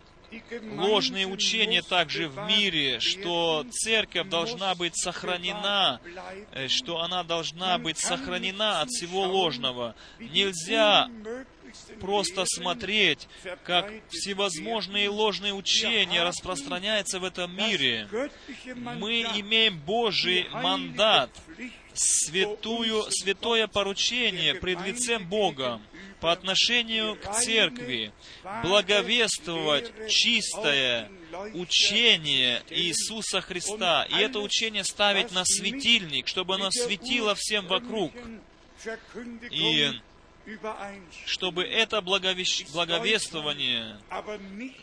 ложные учения также в мире, что церковь должна быть сохранена, э, что она должна быть сохранена от всего ложного. Нельзя просто смотреть, как всевозможные ложные учения распространяются в этом мире. Мы имеем Божий мандат, святую, святое поручение пред лицем Бога по отношению к церкви, благовествовать чистое учение Иисуса Христа. И это учение ставить на светильник, чтобы оно светило всем вокруг. И чтобы это благовещ... благовествование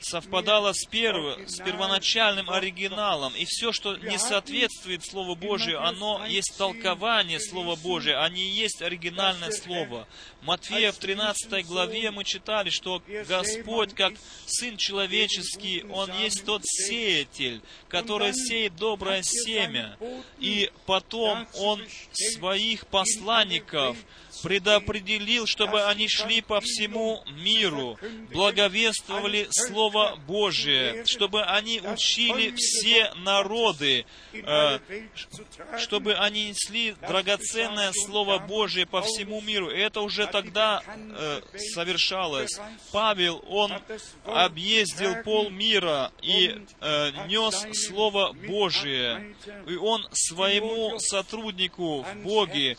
совпадало с, перв... с первоначальным оригиналом, и все, что не соответствует Слову Божию, оно есть толкование Слова Божия, а не есть оригинальное Слово. Матфея в 13 главе мы читали, что Господь, как Сын Человеческий, Он есть тот сеятель, который сеет доброе семя, и потом Он своих посланников предопределил, чтобы они шли по всему миру, благовествовали Слово Божие, чтобы они учили все народы, э, чтобы они несли драгоценное Слово Божие по всему миру. Это уже тогда э, совершалось. Павел, он объездил полмира и э, нес Слово Божие. И он своему сотруднику в Боге,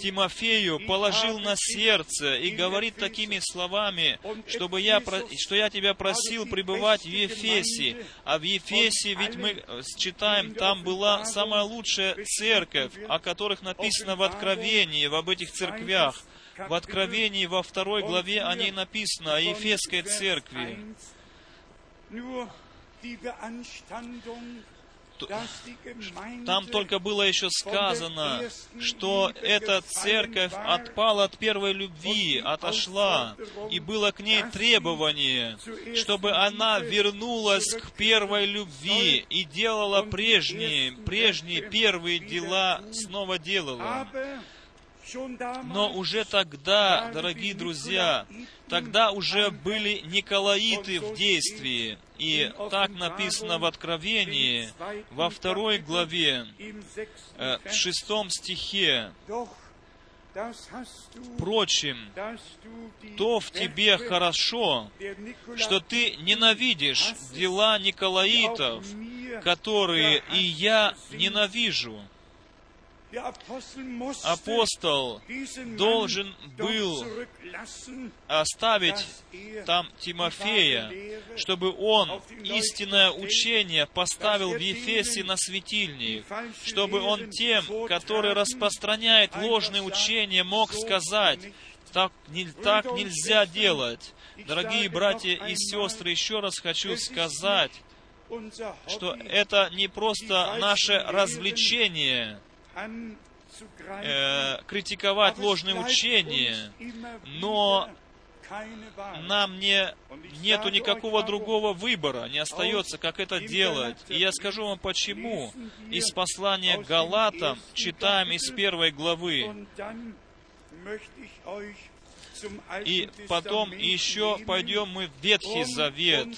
Тимофею, положил на сердце и говорит такими словами, чтобы я, что я тебя просил пребывать в Ефесе. А в Ефесе, ведь мы читаем, там была самая лучшая церковь, о которых написано в Откровении, в об этих церквях. В Откровении во второй главе о ней написано, о Ефесской церкви там только было еще сказано, что эта церковь отпала от первой любви, отошла, и было к ней требование, чтобы она вернулась к первой любви и делала прежние, прежние первые дела, снова делала. Но уже тогда, дорогие друзья, тогда уже были Николаиты в действии. И так написано в Откровении, во второй главе, э, в шестом стихе. Впрочем, то в тебе хорошо, что ты ненавидишь дела Николаитов, которые и я ненавижу апостол должен был оставить там Тимофея, чтобы он истинное учение поставил в Ефесе на светильник, чтобы он тем, которые распространяют ложные учения, мог сказать, так, не, так нельзя делать. Дорогие братья и сестры, еще раз хочу сказать, что это не просто наше развлечение, э, критиковать ложные учения, но нам не, нету никакого другого выбора, не остается, как это делать. И я скажу вам почему. Из послания Галатам читаем из первой главы. И потом еще пойдем мы в Ветхий Завет,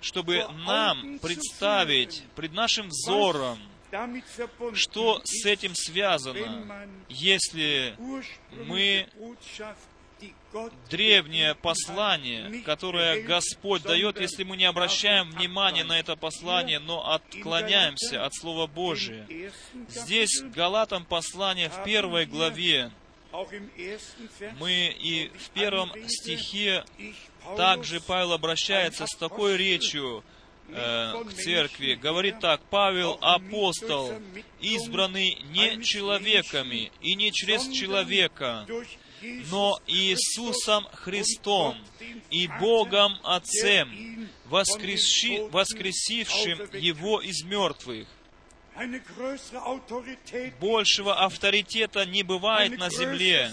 чтобы нам представить пред нашим взором, что с этим связано, если мы древнее послание, которое Господь дает, если мы не обращаем внимания на это послание, но отклоняемся от Слова Божия. Здесь Галатам послание в первой главе, мы и в первом стихе также Павел обращается с такой речью, э, к церкви, говорит так, Павел, апостол, избранный не человеками и не через человека, но Иисусом Христом и Богом Отцем, воскресши, воскресившим Его из мертвых, Большего авторитета не бывает на земле.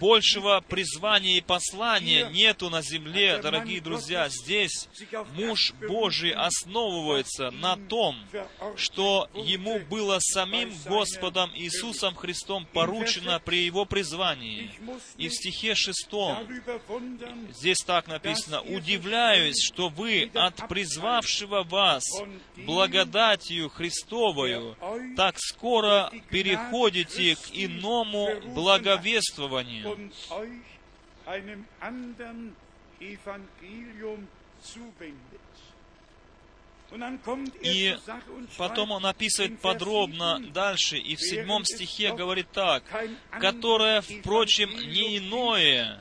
Большего призвания и послания нету на земле, дорогие друзья. Здесь муж Божий основывается на том, что ему было самим Господом Иисусом Христом поручено при его призвании. И в стихе шестом здесь так написано, «Удивляюсь, что вы от призвавшего вас благодатью Христовой Божию, так скоро переходите к иному благовествованию. И потом он описывает подробно 7, дальше, и в седьмом стихе говорит так, которое, впрочем, не иное,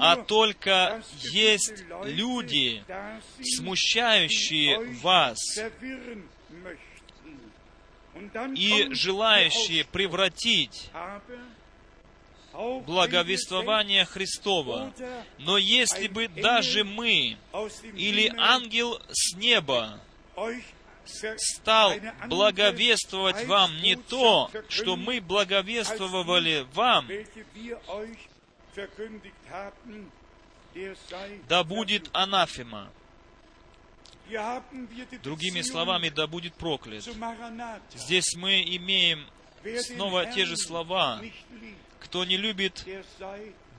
а только есть люди, смущающие вас verwirren möchten. Und dann и желающие превратить благовествование Христова. Но если бы даже мы или ангел с неба стал благовествовать вам не то, что мы благовествовали вам, да будет анафема. Другими словами, да будет проклят. Здесь мы имеем снова те же слова. Кто не любит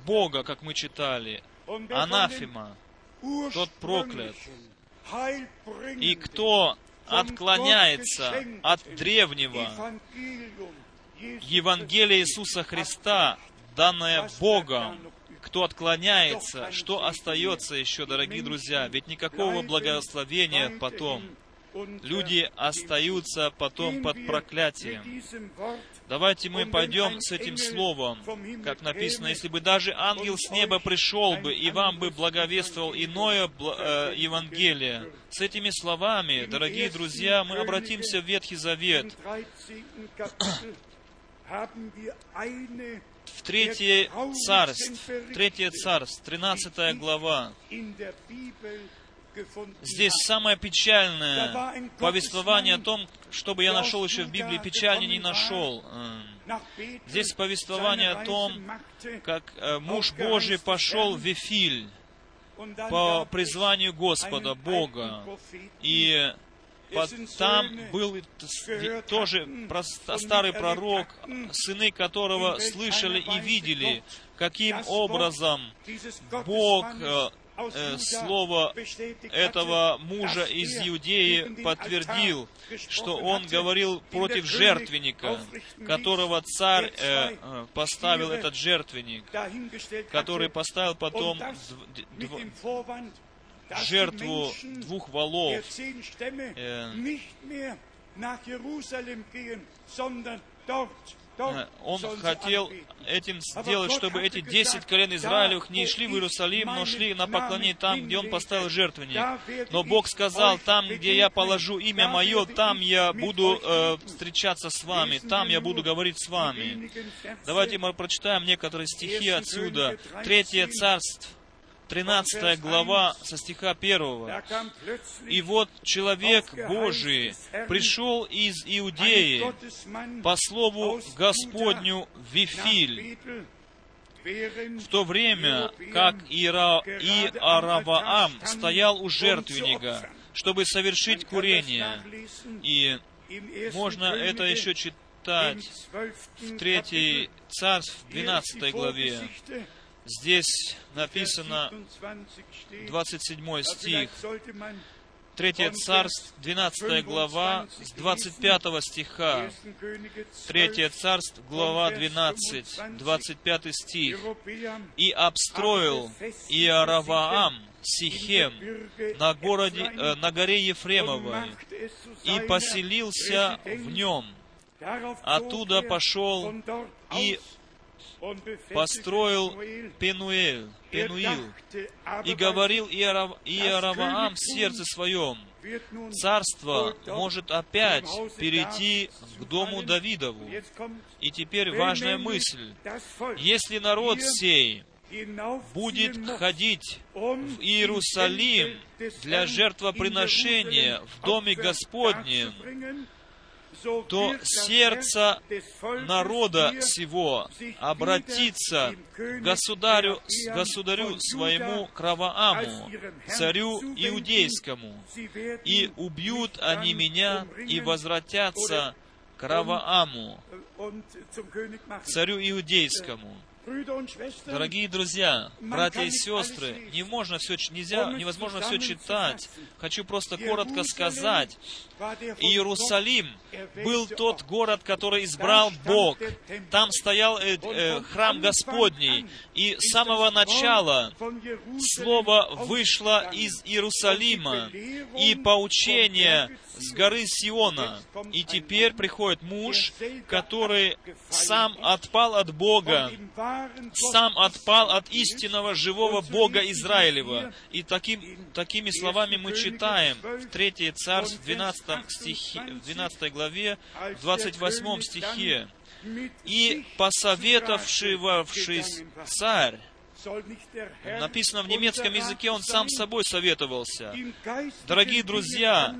Бога, как мы читали, анафема. тот проклят. И кто отклоняется от древнего Евангелия Иисуса Христа, данное Богом, кто отклоняется, что остается еще, дорогие друзья? Ведь никакого благословения потом. Люди остаются потом под проклятием. Давайте мы пойдем с этим словом, как написано, если бы даже ангел с неба пришел бы и вам бы благовествовал иное э, Евангелие. С этими словами, дорогие друзья, мы обратимся в Ветхий Завет, в Третье Царство, Третье Царство, 13 глава. Здесь самое печальное повествование о том, чтобы я нашел еще в Библии, печальнее не нашел. Эм, Здесь повествование о том, как э, муж Божий пошел в Вифиль по призванию Господа, Бога. И там был тоже старый пророк, сыны которого слышали и видели, каким образом Бог э, э, слово этого мужа из Иудеи подтвердил, что он говорил против жертвенника, которого царь э, э, поставил этот жертвенник, который поставил потом дв- дв- жертву двух валов. Äh, Э, Он хотел этим сделать, чтобы эти десять колен Израилевых не шли в Иерусалим, но шли на поклонение там, где Он поставил жертвенник. Но Бог сказал, там, где я положу имя Мое, там я буду э, встречаться с вами, там я буду говорить с вами. Давайте мы прочитаем некоторые стихи отсюда. Третье царство, 13 глава, со стиха 1. И вот человек Божий пришел из Иудеи по слову Господню Вифиль, в то время, как Иера... Иораваам стоял у жертвенника, чтобы совершить курение. И можно это еще читать в 3 царств, в 12 главе. Здесь написано 27 стих. 3 царств, 12 глава, с 25 стиха. 3 царств, глава 12, 25 стих. «И обстроил Иораваам Сихем на, городе, э, на горе Ефремовой, и поселился в нем. Оттуда пошел и построил Пенуэль, Пенуил, и говорил Иораваам в сердце своем, царство может опять перейти к дому Давидову. И теперь важная мысль. Если народ сей будет ходить в Иерусалим для жертвоприношения в Доме Господнем, то сердце народа сего обратится к государю, государю своему Кравааму, царю иудейскому, и убьют они меня и возвратятся к Равааму, царю иудейскому. Дорогие друзья, братья и сестры, невозможно все, нельзя, невозможно все читать. Хочу просто коротко сказать. Иерусалим был тот город, который избрал Бог. Там стоял э, э, храм Господний. И с самого начала Слово вышло из Иерусалима и поучение с горы Сиона. И теперь приходит муж, который сам отпал от Бога, сам отпал от истинного живого Бога Израилева. И таким, такими словами мы читаем в 3 Царств, в 12, стихе, в 12 главе, в 28 стихе. «И посоветовавшись царь, Написано в немецком языке, он сам с собой советовался. Дорогие друзья,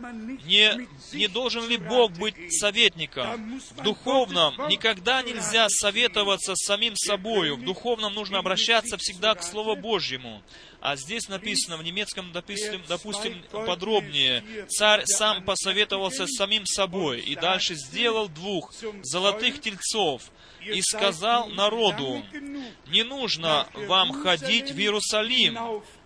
не, не должен ли Бог быть советником? В духовном никогда нельзя советоваться с самим собою. В духовном нужно обращаться всегда к Слову Божьему. А здесь написано в немецком, допустим, допустим, подробнее. Царь сам посоветовался с самим собой и дальше сделал двух золотых тельцов и сказал народу, не нужно вам ходить в Иерусалим.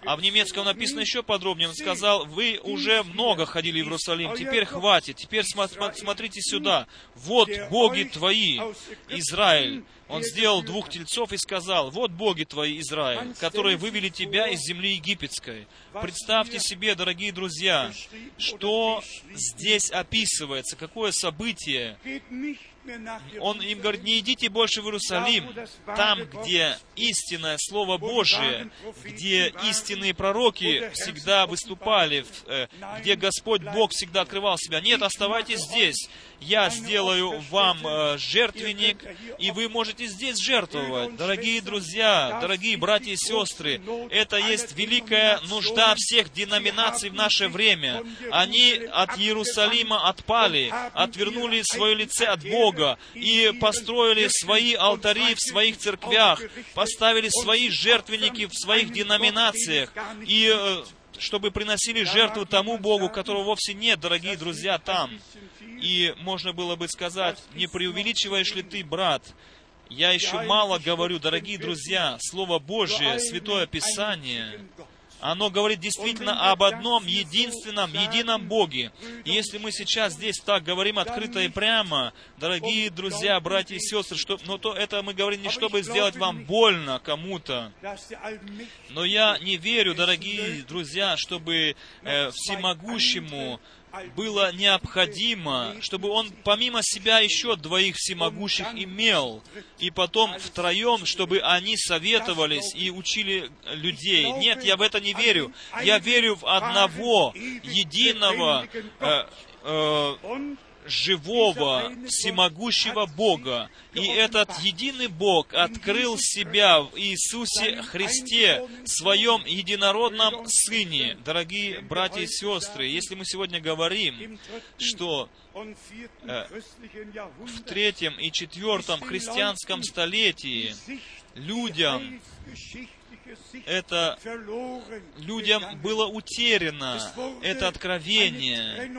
А в немецком написано еще подробнее. Он сказал, вы уже много ходили в Иерусалим, теперь хватит, теперь смотрите сюда. Вот боги твои, Израиль. Он сделал двух тельцов и сказал, вот боги твои, Израиль, которые вывели тебя из земли египетской. Представьте себе, дорогие друзья, что здесь описывается, какое событие. Он им говорит, не идите больше в Иерусалим, там, где истинное Слово Божие, где истинные пророки всегда выступали, э, где Господь Бог всегда открывал себя. Нет, оставайтесь здесь. Я сделаю вам э, жертвенник, и вы можете здесь жертвовать. Дорогие друзья, дорогие братья и сестры, это есть великая нужда всех деноминаций в наше время. Они от Иерусалима отпали, отвернули свое лице от Бога и построили свои алтари в своих церквях, поставили свои жертвенники в своих деноминациях и э, чтобы приносили жертву тому Богу, которого вовсе нет, дорогие друзья, там. И можно было бы сказать, не преувеличиваешь ли ты, брат, я еще мало говорю, дорогие друзья, Слово Божие, Святое Писание, оно говорит действительно об одном, единственном, едином Боге. И если мы сейчас здесь так говорим открыто и прямо, дорогие друзья, братья и сестры, что, но то это мы говорим не чтобы сделать вам больно кому-то. Но я не верю, дорогие друзья, чтобы э, всемогущему было необходимо, чтобы он помимо себя еще двоих всемогущих имел, и потом втроем, чтобы они советовались и учили людей. Нет, я в это не верю. Я верю в одного, единого, э, э, живого, всемогущего Бога. И этот единый Бог открыл себя в Иисусе Христе, своем единородном Сыне. Дорогие братья и сестры, если мы сегодня говорим, что э, в третьем и четвертом христианском столетии людям это людям было утеряно, это откровение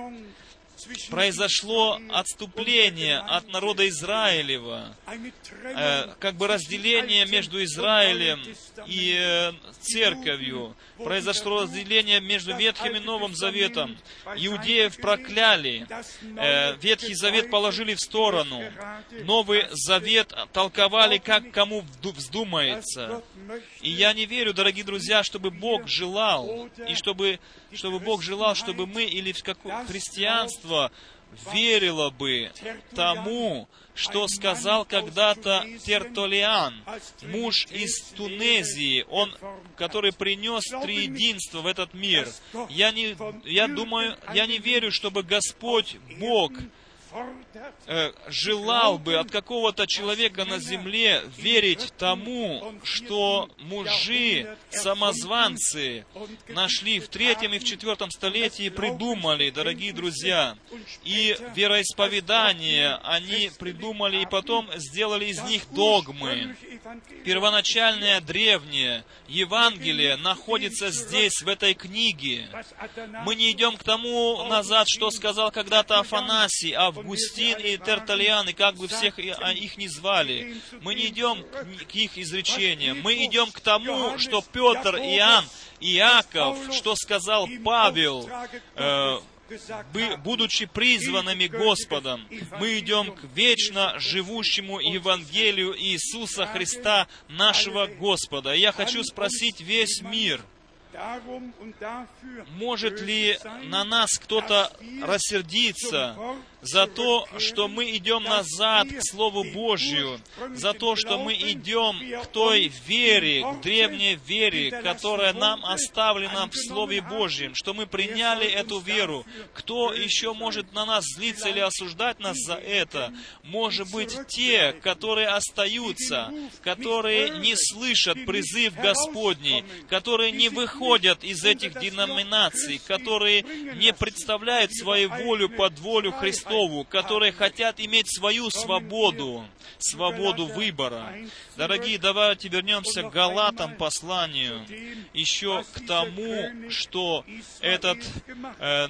произошло отступление от народа Израилева, э, как бы разделение между Израилем и э, церковью. Произошло разделение между Ветхим и Новым Заветом. Иудеев прокляли, э, Ветхий Завет положили в сторону, Новый Завет толковали, как кому вздумается. И я не верю, дорогие друзья, чтобы Бог желал, и чтобы, чтобы Бог желал, чтобы мы или в какое христианство верило бы тому, что сказал когда-то Тертолиан, муж из Тунезии, он, который принес триединство в этот мир. Я, не, я думаю, я не верю, чтобы Господь Бог э, желал бы от какого-то человека на земле верить тому, что мужи, самозванцы, нашли в третьем и в четвертом столетии, придумали, дорогие друзья, и вероисповедание они придумали, и потом сделали из них догмы. Первоначальное древнее Евангелие находится здесь, в этой книге. Мы не идем к тому назад, что сказал когда-то Афанасий, а в Августин и Тертальян, и как бы всех а, их не звали. Мы не идем к ни- их изречениям. Мы идем к тому, что Петр, Иоанн, Иаков, что сказал Павел, э, будучи призванными Господом, мы идем к вечно живущему Евангелию Иисуса Христа, нашего Господа. Я хочу спросить весь мир, может ли на нас кто-то рассердиться за то, что мы идем назад к Слову Божию, за то, что мы идем к той вере, к древней вере, которая нам оставлена в Слове Божьем, что мы приняли эту веру. Кто еще может на нас злиться или осуждать нас за это? Может быть, те, которые остаются, которые не слышат призыв Господний, которые не выходят из этих деноминаций, которые не представляют свою волю под волю Христову, которые хотят иметь свою свободу, свободу выбора. Дорогие, давайте вернемся к Галатам посланию, еще к тому, что этот э,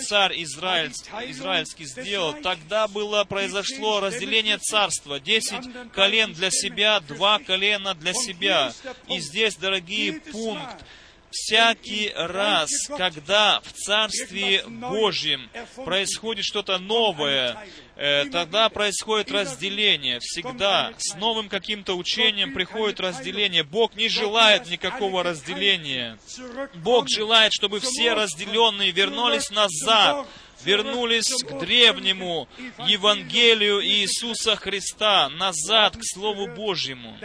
царь Израиль, израильский сделал, тогда было, произошло разделение царства. Десять колен для себя, два колена для себя. И здесь, дорогие, пункт. Всякий раз, когда в Царстве Божьем происходит что-то новое, э, тогда происходит разделение. Всегда с новым каким-то учением приходит разделение. Бог не желает никакого разделения. Бог желает, чтобы все разделенные вернулись назад, вернулись к древнему Евангелию Иисуса Христа, назад к Слову Божьему.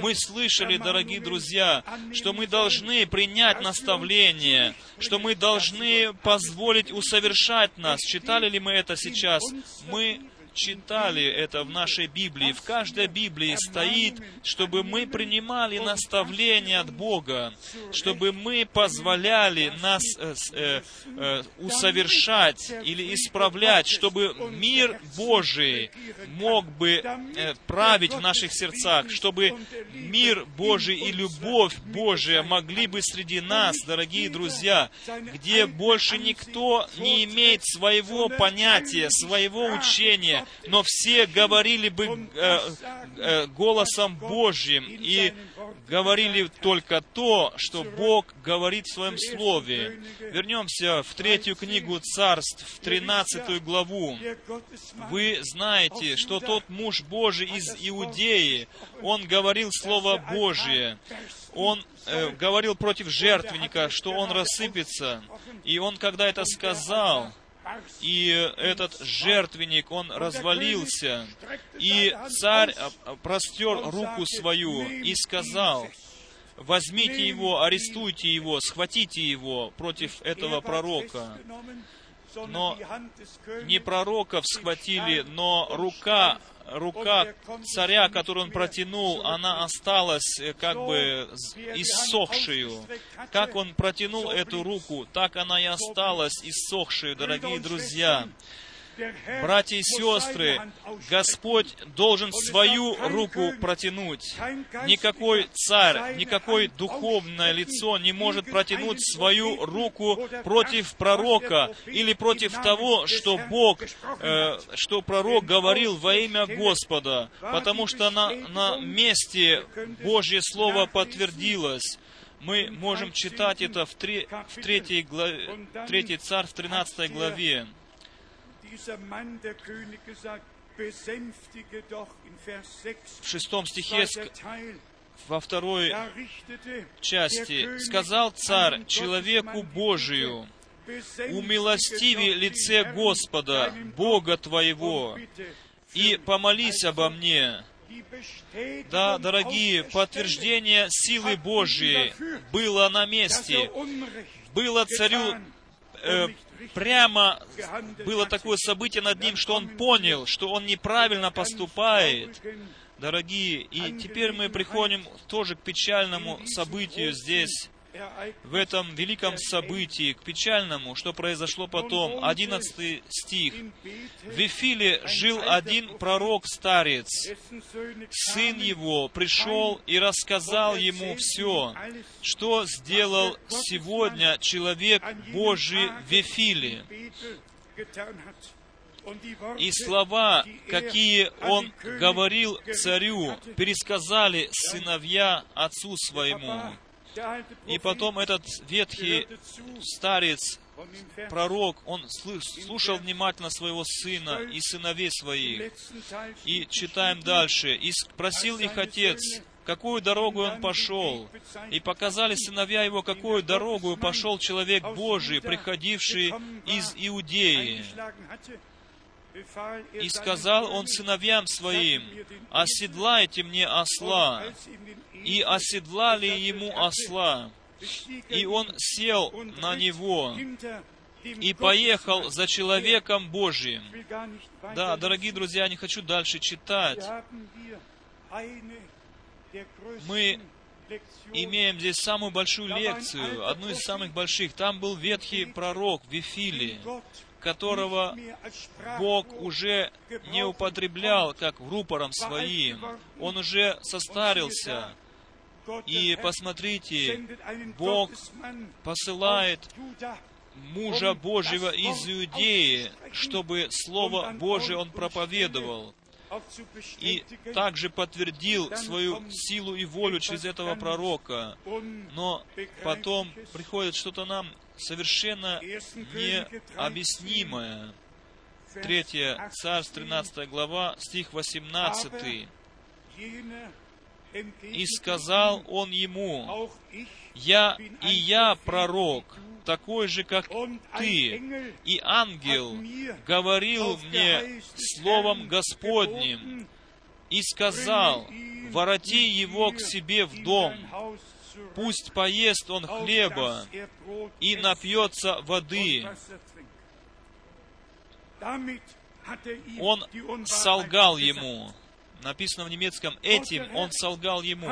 Мы слышали, дорогие друзья, что мы должны принять наставление, что мы должны позволить усовершать нас. Читали ли мы это сейчас? Мы читали это в нашей Библии. В каждой Библии стоит, чтобы мы принимали наставления от Бога, чтобы мы позволяли нас э, э, э, усовершать или исправлять, чтобы мир Божий мог бы э, править в наших сердцах, чтобы мир Божий и любовь Божия могли бы среди нас, дорогие друзья, где больше никто не имеет своего понятия, своего учения, но все говорили бы э, э, голосом Божьим и говорили только то, что Бог говорит в Своем Слове. Вернемся в третью книгу Царств, в тринадцатую главу. Вы знаете, что тот муж Божий из Иудеи, он говорил Слово Божие. Он э, говорил против жертвенника, что он рассыпется. И он, когда это сказал, и этот жертвенник, он развалился, и царь простер руку свою и сказал, возьмите его, арестуйте его, схватите его против этого пророка. Но не пророков схватили, но рука, рука царя, которую он протянул, она осталась э, как бы иссохшую. Как он протянул эту руку, так она и осталась иссохшую, дорогие друзья. Братья и сестры, Господь должен свою руку протянуть. Никакой царь, никакое духовное лицо не может протянуть свою руку против пророка или против того, что Бог, э, что пророк говорил во имя Господа, потому что на, на месте Божье Слово подтвердилось. Мы можем читать это в, три, в третьей, главе, третий царь в 13 главе. В шестом стихе во второй richtete части сказал царь человеку Божию, «Умилостиви лице Господа, Бога твоего, и помолись обо мне». Да, дорогие, подтверждение силы Божьей было на месте. Было царю э, прямо было такое событие над ним, что он понял, что он неправильно поступает. Дорогие, и теперь мы приходим тоже к печальному событию здесь, в этом великом событии, к печальному, что произошло потом. 11 стих. В Вифиле жил один пророк-старец. Сын его пришел и рассказал ему все, что сделал сегодня человек Божий в Вифиле. И слова, какие он говорил царю, пересказали сыновья отцу своему. И потом этот ветхий старец, пророк, он слушал внимательно своего сына и сыновей своих. И читаем дальше. «И спросил их отец, какую дорогу он пошел. И показали сыновья его, какую дорогу пошел человек Божий, приходивший из Иудеи. И сказал он сыновьям своим, «Оседлайте мне осла». И оседлали ему осла. И он сел на него и поехал за человеком Божиим. Да, дорогие друзья, я не хочу дальше читать. Мы имеем здесь самую большую лекцию, одну из самых больших. Там был ветхий пророк Вифили, которого Бог уже не употреблял как рупором своим. Он уже состарился. И посмотрите, Бог посылает мужа Божьего из Иудеи, чтобы Слово Божие он проповедовал и также подтвердил свою силу и волю через этого пророка. Но потом приходит что-то нам совершенно необъяснимое. Третье Царств, 13 глава, стих 18. «И сказал он ему, «Я и я пророк, такой же, как ты. И ангел говорил мне словом Господним и сказал, вороти его к себе в дом, пусть поест он хлеба и напьется воды. Он солгал ему. Написано в немецком, этим он солгал ему.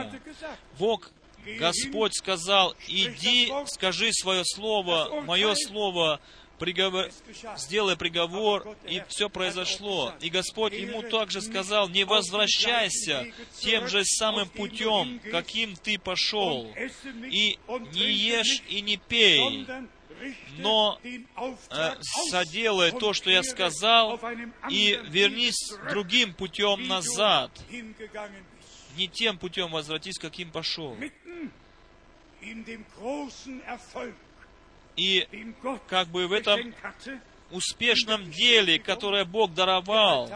Бог Господь сказал, иди, скажи свое слово, мое слово, приговор, сделай приговор, и все произошло. И Господь ему также сказал, не возвращайся тем же самым путем, каким ты пошел, и не ешь и не пей, но э, соделай то, что я сказал, и вернись другим путем назад. Не тем путем возвратись, каким пошел. И как бы в этом успешном деле, которое Бог даровал,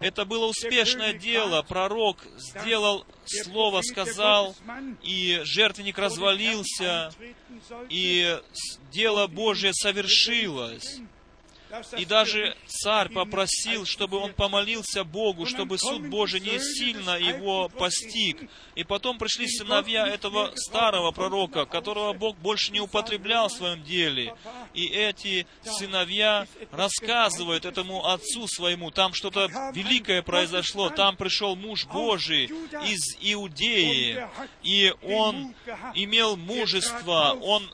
это было успешное дело. Пророк сделал слово, сказал, и жертвенник развалился, и дело Божье совершилось. И даже царь попросил, чтобы он помолился Богу, чтобы суд Божий не сильно его постиг. И потом пришли сыновья этого старого пророка, которого Бог больше не употреблял в своем деле. И эти сыновья рассказывают этому отцу своему, там что-то великое произошло, там пришел муж Божий из Иудеи, и он имел мужество, он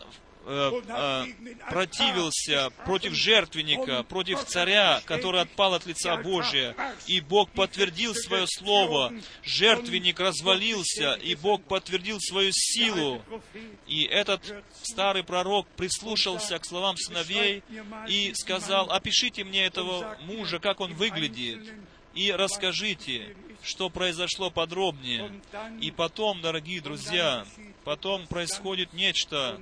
э, э, противился против жертвенника, против царя, который отпал от лица Божия. И Бог подтвердил свое слово. Жертвенник развалился, и Бог подтвердил свою силу. И этот старый пророк прислушался к словам сыновей и сказал, опишите мне этого мужа, как он выглядит, и расскажите, что произошло подробнее. И потом, дорогие друзья, потом происходит нечто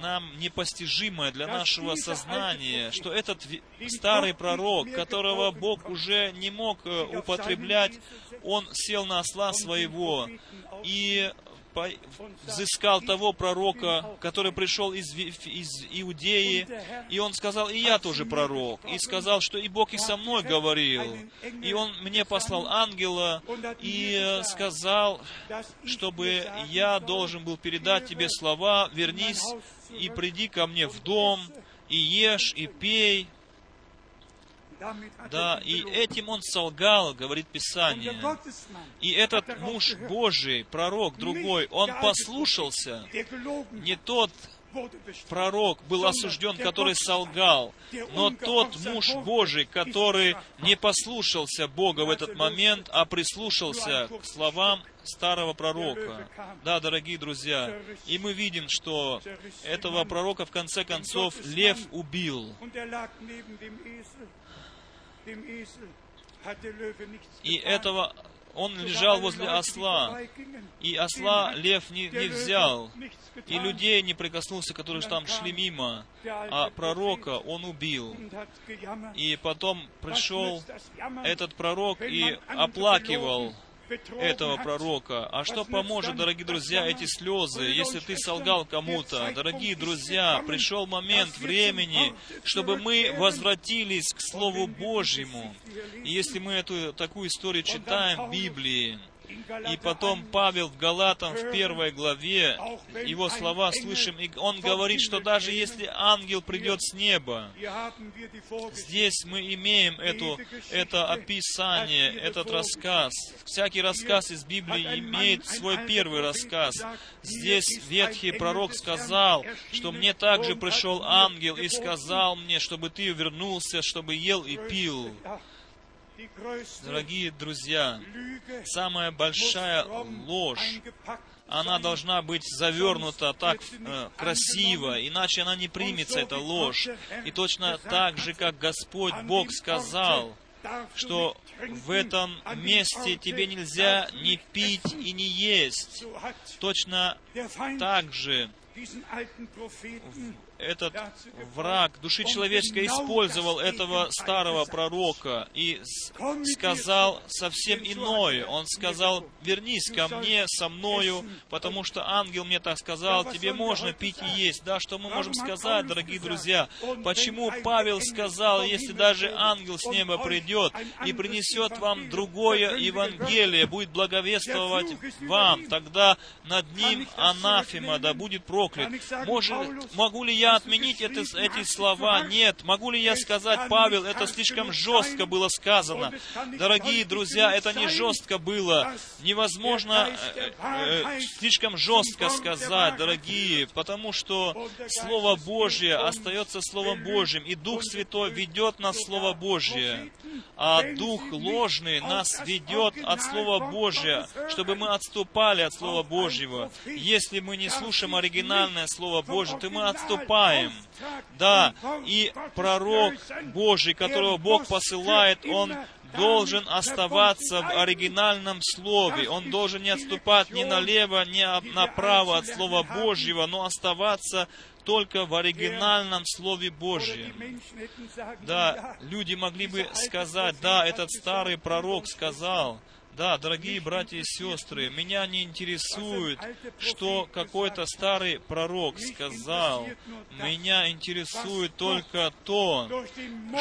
нам непостижимое для нашего сознания, что этот старый пророк, которого Бог уже не мог э, употреблять, он сел на осла своего. и взыскал того пророка, который пришел из, из Иудеи, и он сказал, и я тоже пророк, и сказал, что и Бог и со мной говорил, и он мне послал ангела, и сказал, чтобы я должен был передать тебе слова, вернись и приди ко мне в дом, и ешь, и пей. Да, и этим он солгал, говорит Писание. И этот муж Божий, пророк другой, он послушался, не тот пророк был осужден, который солгал. Но тот муж Божий, который не послушался Бога в этот момент, а прислушался к словам старого пророка. Да, дорогие друзья, и мы видим, что этого пророка в конце концов лев убил. И этого он лежал возле осла, и осла лев не, не взял, и людей не прикоснулся, которые там шли мимо, а пророка он убил. И потом пришел этот пророк и оплакивал этого пророка. А что поможет, дорогие друзья, эти слезы, если ты солгал кому-то? Дорогие друзья, пришел момент времени, чтобы мы возвратились к Слову Божьему. И если мы эту такую историю читаем в Библии, и потом Павел в Галатам в первой главе, его слова слышим, и он говорит, что даже если ангел придет с неба, здесь мы имеем эту, это описание, этот рассказ. Всякий рассказ из Библии имеет свой первый рассказ. Здесь ветхий пророк сказал, что мне также пришел ангел и сказал мне, чтобы ты вернулся, чтобы ел и пил. Дорогие друзья, самая большая ложь, она должна быть завернута так э, красиво, иначе она не примется, эта ложь. И точно так же, как Господь Бог сказал, что в этом месте тебе нельзя ни пить и не есть. Точно так же этот враг души человеческой использовал этого старого пророка и сказал совсем иное. Он сказал, вернись ко мне, со мною, потому что ангел мне так сказал, тебе можно пить и есть. Да, что мы можем сказать, дорогие друзья? Почему Павел сказал, если даже ангел с неба придет и принесет вам другое Евангелие, будет благовествовать вам, тогда над ним анафема, да будет проклят. Может, могу ли я отменить это, эти слова? Нет. Могу ли я сказать, Павел, это слишком жестко было сказано? Дорогие друзья, это не жестко было. Невозможно э, э, слишком жестко сказать, дорогие, потому что Слово Божье остается Словом Божьим, и Дух Святой ведет нас Слово Божье, а Дух ложный нас ведет от Слова Божьего, чтобы мы отступали от Слова Божьего. Если мы не слушаем оригинальное Слово Божье, то мы отступаем знаем. Да, и пророк Божий, которого Бог посылает, он должен оставаться в оригинальном слове. Он должен не отступать ни налево, ни направо от Слова Божьего, но оставаться только в оригинальном Слове Божьем. Да, люди могли бы сказать, да, этот старый пророк сказал, да, дорогие братья и сестры, меня не интересует, что какой-то старый пророк сказал. Меня интересует только то,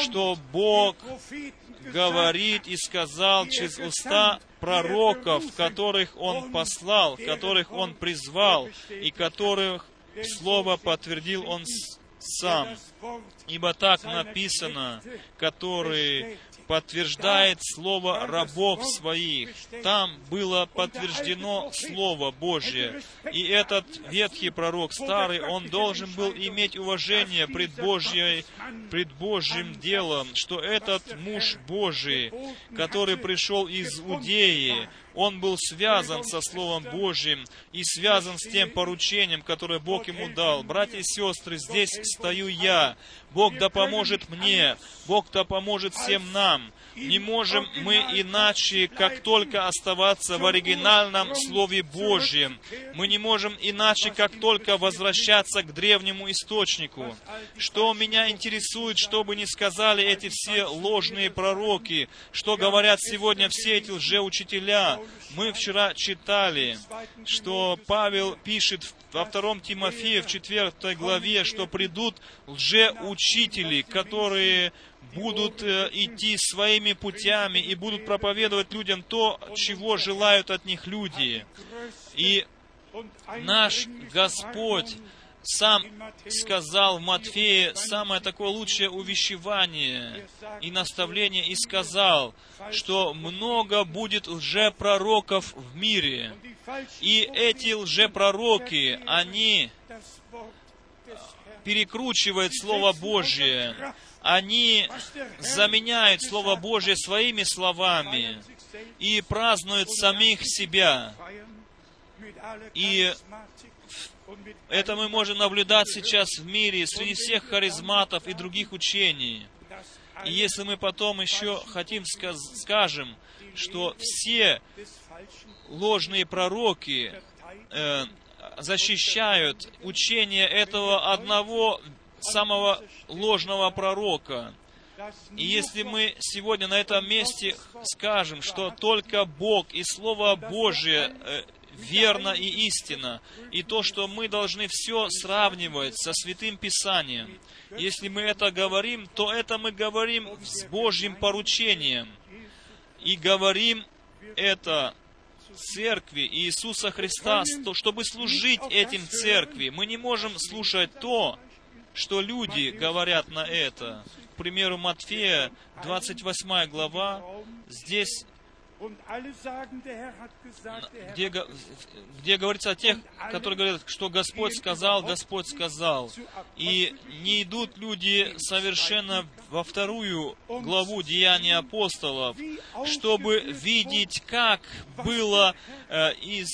что Бог говорит и сказал через уста пророков, которых Он послал, которых Он призвал, и которых Слово подтвердил Он сам. Ибо так написано, которые подтверждает слово рабов своих. Там было подтверждено Слово Божье. И этот ветхий пророк, старый, он должен был иметь уважение пред, Божьей, пред Божьим делом, что этот муж Божий, который пришел из Иудеи, он был связан со Словом Божьим и связан с тем поручением, которое Бог ему дал. Братья и сестры, здесь стою я. Бог да поможет мне. Бог да поможет всем нам. Не можем мы иначе, как только оставаться в оригинальном Слове Божьем. Мы не можем иначе, как только возвращаться к древнему источнику. Что меня интересует, что бы ни сказали эти все ложные пророки, что говорят сегодня все эти лжеучителя. Мы вчера читали, что Павел пишет во втором Тимофея, в четвертой главе, что придут лжеучители, которые будут э, идти своими путями и будут проповедовать людям то, чего желают от них люди. И наш Господь сам сказал в Матфея самое такое лучшее увещевание и наставление, и сказал, что много будет лжепророков в мире. И эти лжепророки, они перекручивают Слово Божье. Они заменяют Слово Божье своими словами и празднуют самих себя. И это мы можем наблюдать сейчас в мире среди всех харизматов и других учений. И если мы потом еще хотим скажем, что все ложные пророки э, защищают учение этого одного самого ложного пророка. И если мы сегодня на этом месте скажем, что только Бог и Слово Божие э, верно и истинно, и то, что мы должны все сравнивать со Святым Писанием, если мы это говорим, то это мы говорим с Божьим поручением. И говорим это церкви Иисуса Христа, чтобы служить этим церкви. Мы не можем слушать то, что люди говорят на это. К примеру, Матфея, 28 глава, здесь где, где говорится о тех, которые говорят, что Господь сказал, Господь сказал. И не идут люди совершенно во вторую главу Деяния апостолов, чтобы видеть, как было э, из,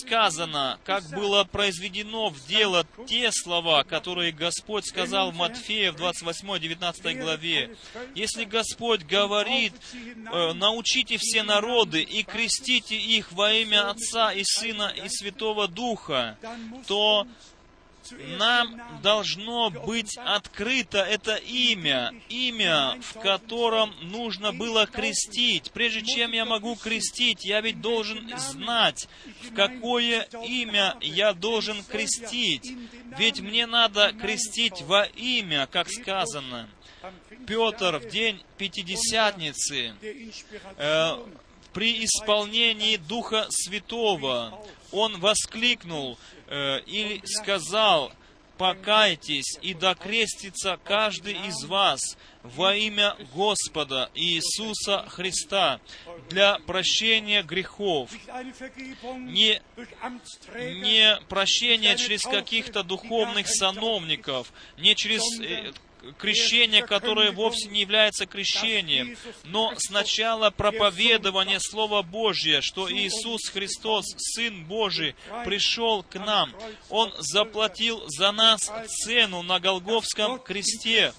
сказано, как было произведено в дело те слова, которые Господь сказал в Матфея в 28-19 главе. Если Господь говорит, э, научите все народы и крестите их во имя Отца и Сына и Святого Духа, то нам должно быть открыто это имя, имя, в котором нужно было крестить. Прежде чем я могу крестить, я ведь должен знать, в какое имя я должен крестить. Ведь мне надо крестить во имя, как сказано. Петр в день Пятидесятницы э, при исполнении Духа Святого он воскликнул э, и сказал, «Покайтесь, и докрестится каждый из вас во имя Господа Иисуса Христа для прощения грехов». Не, не прощение через каких-то духовных сановников, не через э, крещение, которое вовсе не является крещением, но сначала проповедование Слова Божьего, что Иисус Христос, Сын Божий, пришел к нам. Он заплатил за нас цену на Голговском кресте,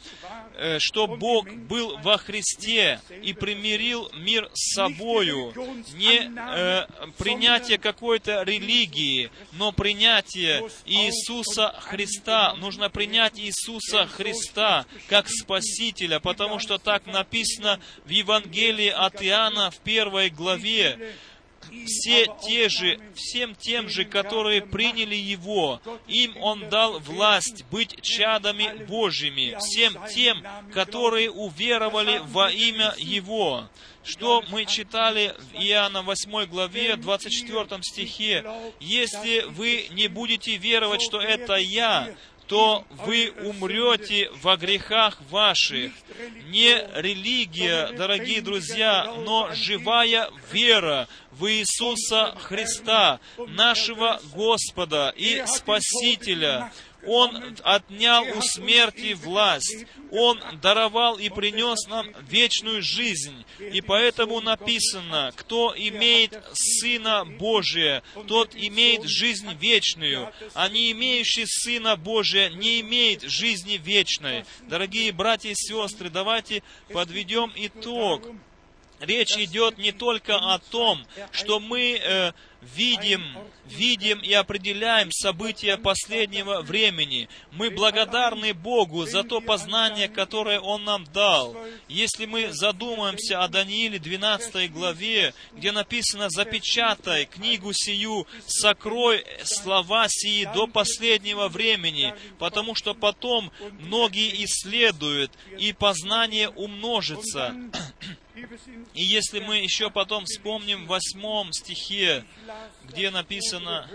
э, что Бог был во Христе и примирил мир с собою. Не э, принятие какой-то религии, но принятие Иисуса Христа. Нужно принять Иисуса Христа как Спасителя, потому что так написано в Евангелии от Иоанна в первой главе. Все те же, всем тем же, которые приняли Его, им Он дал власть быть чадами Божьими, всем тем, которые уверовали во имя Его. Что мы читали в Иоанна 8 главе, 24 стихе. «Если вы не будете веровать, что это Я, то вы умрете во грехах ваших. Не религия, дорогие друзья, но живая вера в Иисуса Христа, нашего Господа и Спасителя, он отнял у смерти власть. Он даровал и принес нам вечную жизнь. И поэтому написано, кто имеет Сына Божия, тот имеет жизнь вечную, а не имеющий Сына Божия не имеет жизни вечной. Дорогие братья и сестры, давайте подведем итог речь идет не только о том, что мы э, видим, видим и определяем события последнего времени. Мы благодарны Богу за то познание, которое Он нам дал. Если мы задумаемся о Данииле 12 главе, где написано «Запечатай книгу сию, сокрой слова сии до последнего времени, потому что потом многие исследуют, и познание умножится». И если мы еще потом вспомним в восьмом стихе, где написано,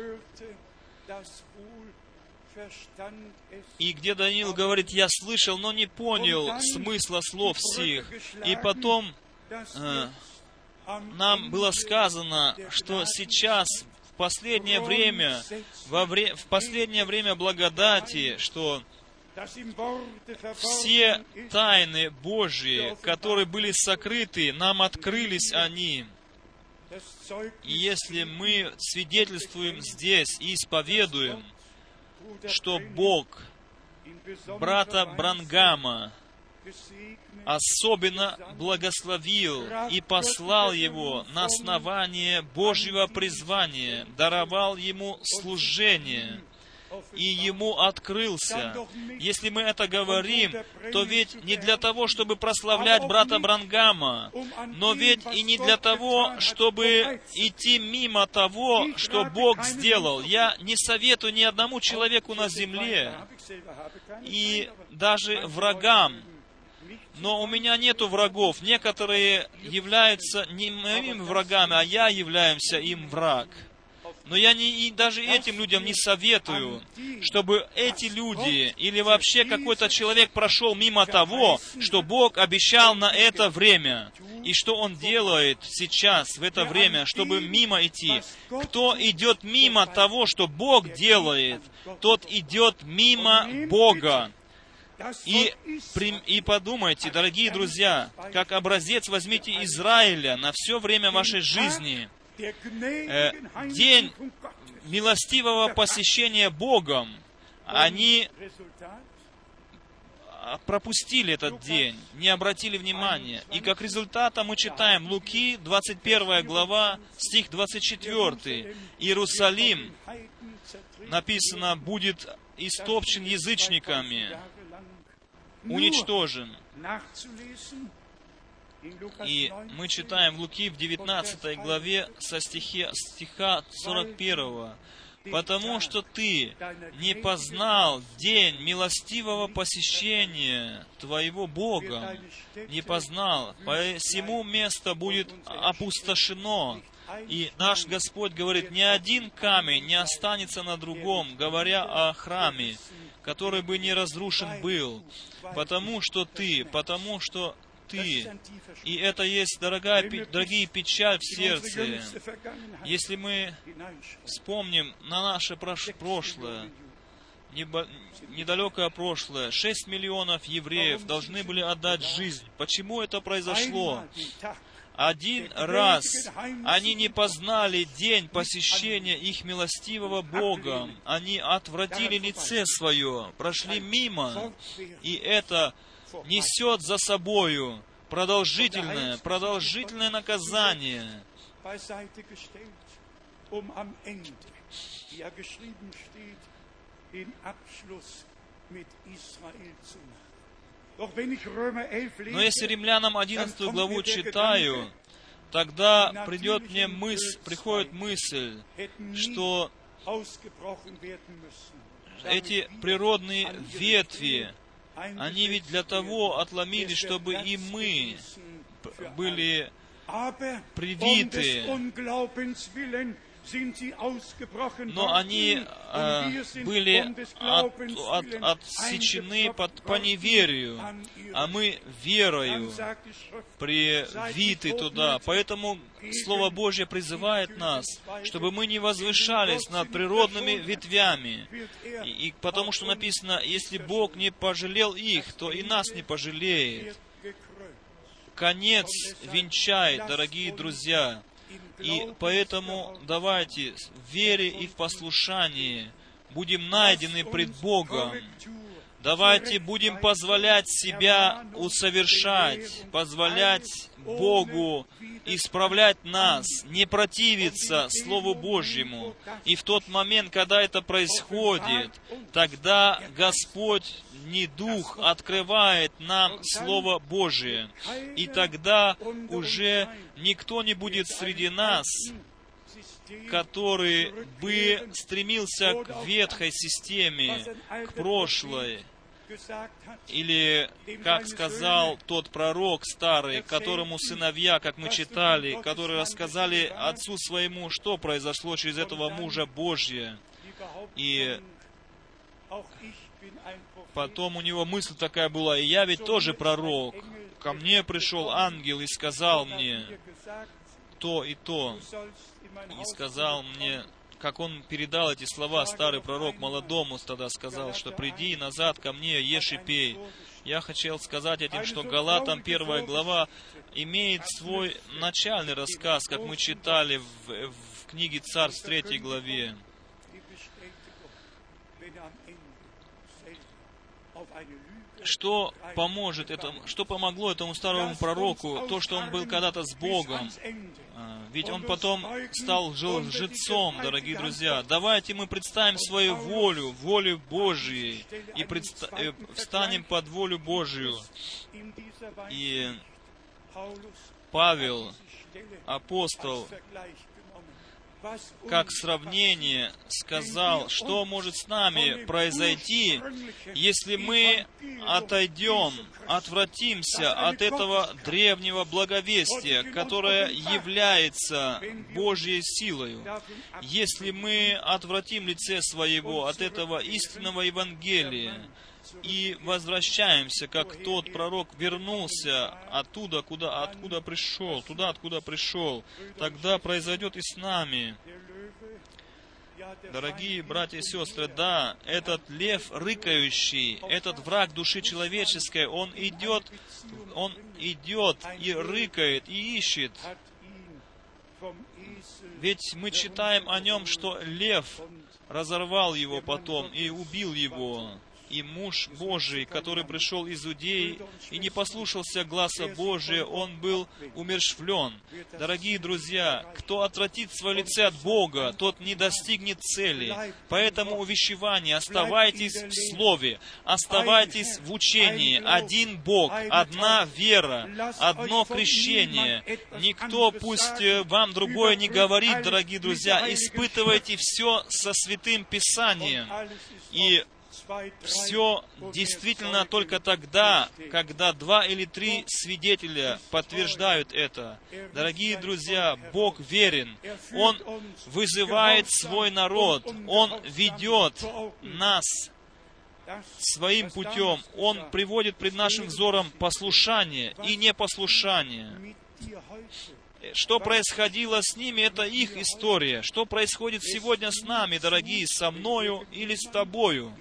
и где Даниил говорит, я слышал, но не понял смысла слов сих. И потом э, нам было сказано, что сейчас последнее время, во вре- в последнее время благодати, что все тайны Божьи, которые были сокрыты, нам открылись они. И если мы свидетельствуем здесь и исповедуем, что Бог брата Брангама особенно благословил и послал его на основание Божьего призвания, даровал ему служение и ему открылся. Если мы это говорим, то ведь не для того, чтобы прославлять брата Брангама, но ведь и не для того, чтобы идти мимо того, что Бог сделал. Я не советую ни одному человеку на земле, и даже врагам, но у меня нету врагов. Некоторые являются не моими врагами, а я являемся им враг. Но я не, и даже этим людям не советую, чтобы эти люди или вообще какой-то человек прошел мимо того, что Бог обещал на это время, и что Он делает сейчас, в это время, чтобы мимо идти. Кто идет мимо того, что Бог делает, тот идет мимо Бога. И, и подумайте, дорогие друзья, как образец возьмите Израиля на все время вашей жизни. Э, день милостивого посещения Богом, они пропустили этот день, не обратили внимания. И как результата мы читаем Луки, 21 глава, стих 24. Иерусалим, написано, будет истопчен язычниками, уничтожен. И мы читаем Луки в 19 главе со стихи, стиха 41. «Потому что ты не познал день милостивого посещения твоего Бога, не познал, посему место будет опустошено». И наш Господь говорит, ни один камень не останется на другом, говоря о храме, который бы не разрушен был, потому что ты, потому что ты. И это есть, дорогая, дорогие, печаль в сердце. Если мы вспомним на наше прош- прошлое, недалекое прошлое, 6 миллионов евреев должны были отдать жизнь. Почему это произошло? Один раз они не познали день посещения их милостивого Бога. Они отвратили лице свое, прошли мимо. И это несет за собою продолжительное, продолжительное наказание. beiseite gestellt, am Ende, wie ja geschrieben steht, den Abschluss mit Israel zu machen. Doch wenn ich Römer 11 Но если римлянам 11 главу читаю, тогда придет мне мысль, приходит мысль, что эти природные ветви, они ведь для того отломились, чтобы и мы были привиты. Но они э, были от- от- отсечены под, по неверию, а мы верою привиты туда. Поэтому Слово Божье призывает нас, чтобы мы не возвышались над природными ветвями. er И, и потому что написано, если Бог не пожалел их, то и нас не пожалеет. Конец венчает, дорогие друзья. И поэтому давайте в вере и в послушании будем найдены пред Богом. Давайте будем позволять себя усовершать, позволять Богу исправлять нас, не противиться Слову Божьему. И в тот момент, когда это происходит, тогда Господь не Дух открывает нам Слово Божие. И тогда уже никто не будет среди нас, который бы стремился к ветхой системе, к прошлой, или, как сказал тот пророк старый, которому сыновья, как мы читали, которые рассказали отцу своему, что произошло через этого мужа Божье. И потом у него мысль такая была, и я ведь тоже пророк. Ко мне пришел ангел и сказал мне то и то. И сказал мне, как он передал эти слова, старый пророк молодому тогда сказал, что «приди назад ко мне, ешь и пей». Я хотел сказать этим, что Галатам первая глава имеет свой начальный рассказ, как мы читали в, в книге Царств третьей главе. Что поможет этому, что помогло этому старому пророку, то, что он был когда-то с Богом, А, Ведь он потом стал лжецом, дорогие друзья. Давайте мы представим свою волю, волю Божьей, и предста- э, встанем под волю Божью. И Павел, апостол, как сравнение сказал, что может с нами произойти, если мы отойдем, отвратимся от этого древнего благовестия, которое является Божьей силою. Если мы отвратим лице своего от этого истинного Евангелия и возвращаемся, как тот пророк вернулся оттуда, куда, откуда пришел, туда, откуда пришел, тогда произойдет и с нами. Дорогие братья и сестры, да, этот лев рыкающий, этот враг души человеческой, он идет, он идет и рыкает, и ищет. Ведь мы читаем о нем, что лев разорвал его потом и убил его. И муж Божий, который пришел из Иудеи и не послушался гласа Божия, он был умершвлен. Дорогие друзья, кто отвратит свое лице от Бога, тот не достигнет цели. Поэтому увещевание, оставайтесь в Слове, оставайтесь в учении. Один Бог, одна вера, одно крещение. Никто пусть э, вам другое не говорит, дорогие друзья. Испытывайте все со Святым Писанием. И все действительно только тогда, когда два или три свидетеля подтверждают это. Дорогие друзья, Бог верен. Он вызывает свой народ. Он ведет нас своим путем. Он приводит пред нашим взором послушание и непослушание. Что происходило с ними, это их история. Что происходит сегодня с нами, дорогие, со мною или с тобою?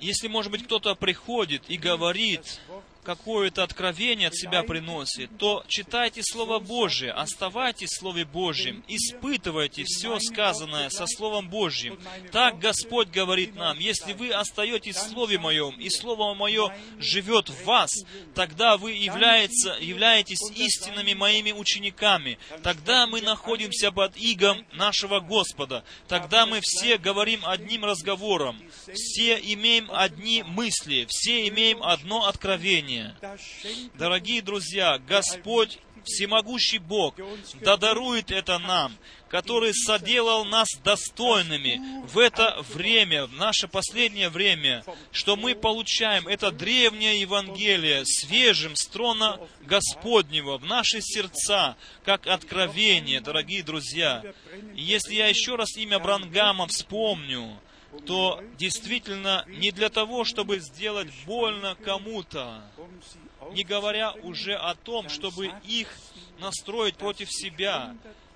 Если, может быть, кто-то приходит и говорит, какое-то откровение от себя приносит, то читайте Слово Божие, оставайтесь в Слове Божьем, испытывайте все сказанное со Словом Божьим. Так Господь говорит нам, если вы остаетесь в Слове Моем, и Слово Мое живет в вас, тогда вы является, являетесь истинными Моими учениками. Тогда мы находимся под игом нашего Господа. Тогда мы все говорим одним разговором. Все имеем одни мысли, все имеем одно откровение. Schenkt Дорогие друзья, Господь, всемогущий Бог, да дарует это нам, который соделал нас достойными в это время, в наше последнее время, что мы получаем это древнее Евангелие свежим с трона Господнего в наши сердца, как откровение, дорогие друзья. И если я еще раз имя Брангама вспомню, то действительно не для того, чтобы сделать больно кому-то, не говоря уже о том, чтобы их настроить против себя.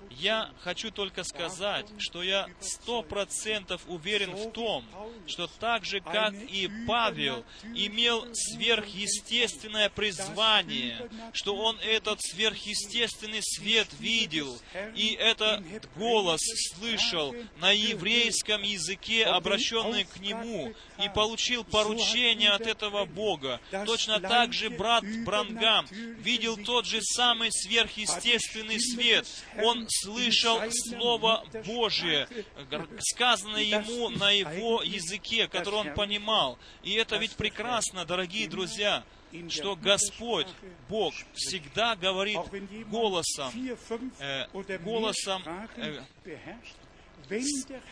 Я хочу только сказать, что я сто процентов уверен в том, что так же, как и Павел имел сверхъестественное призвание, что он этот сверхъестественный свет видел, и этот голос слышал на еврейском языке, обращенный к нему, и получил поручение от этого Бога. Точно так же брат Брангам видел тот же самый сверхъестественный свет. Он слышал Слово Божие, сказанное ему на его языке, который он понимал. И это ведь прекрасно, дорогие друзья, что Господь, Бог, всегда говорит голосом, mehr голосом, Sprachen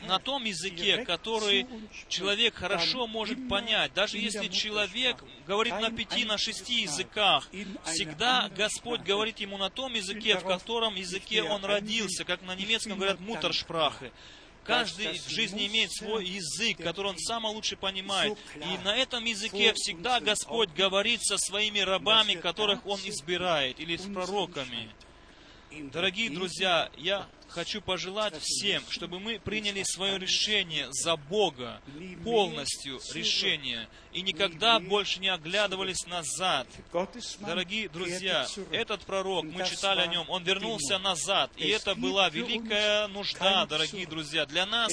на том языке, который человек хорошо может понять. Даже если человек говорит на пяти, на шести языках, всегда Господь говорит ему на том языке, в котором языке он родился, как на немецком говорят мутершпрахе. Каждый в жизни имеет свой язык, который он самый лучше понимает. И на этом языке всегда Господь говорит со своими рабами, которых Он избирает, или с пророками. Дорогие друзья, я хочу пожелать всем, чтобы мы приняли свое решение за Бога, полностью решение, и никогда больше не оглядывались назад. Дорогие друзья, этот пророк, мы читали о нем, он вернулся назад, и это была великая нужда, дорогие друзья. Для нас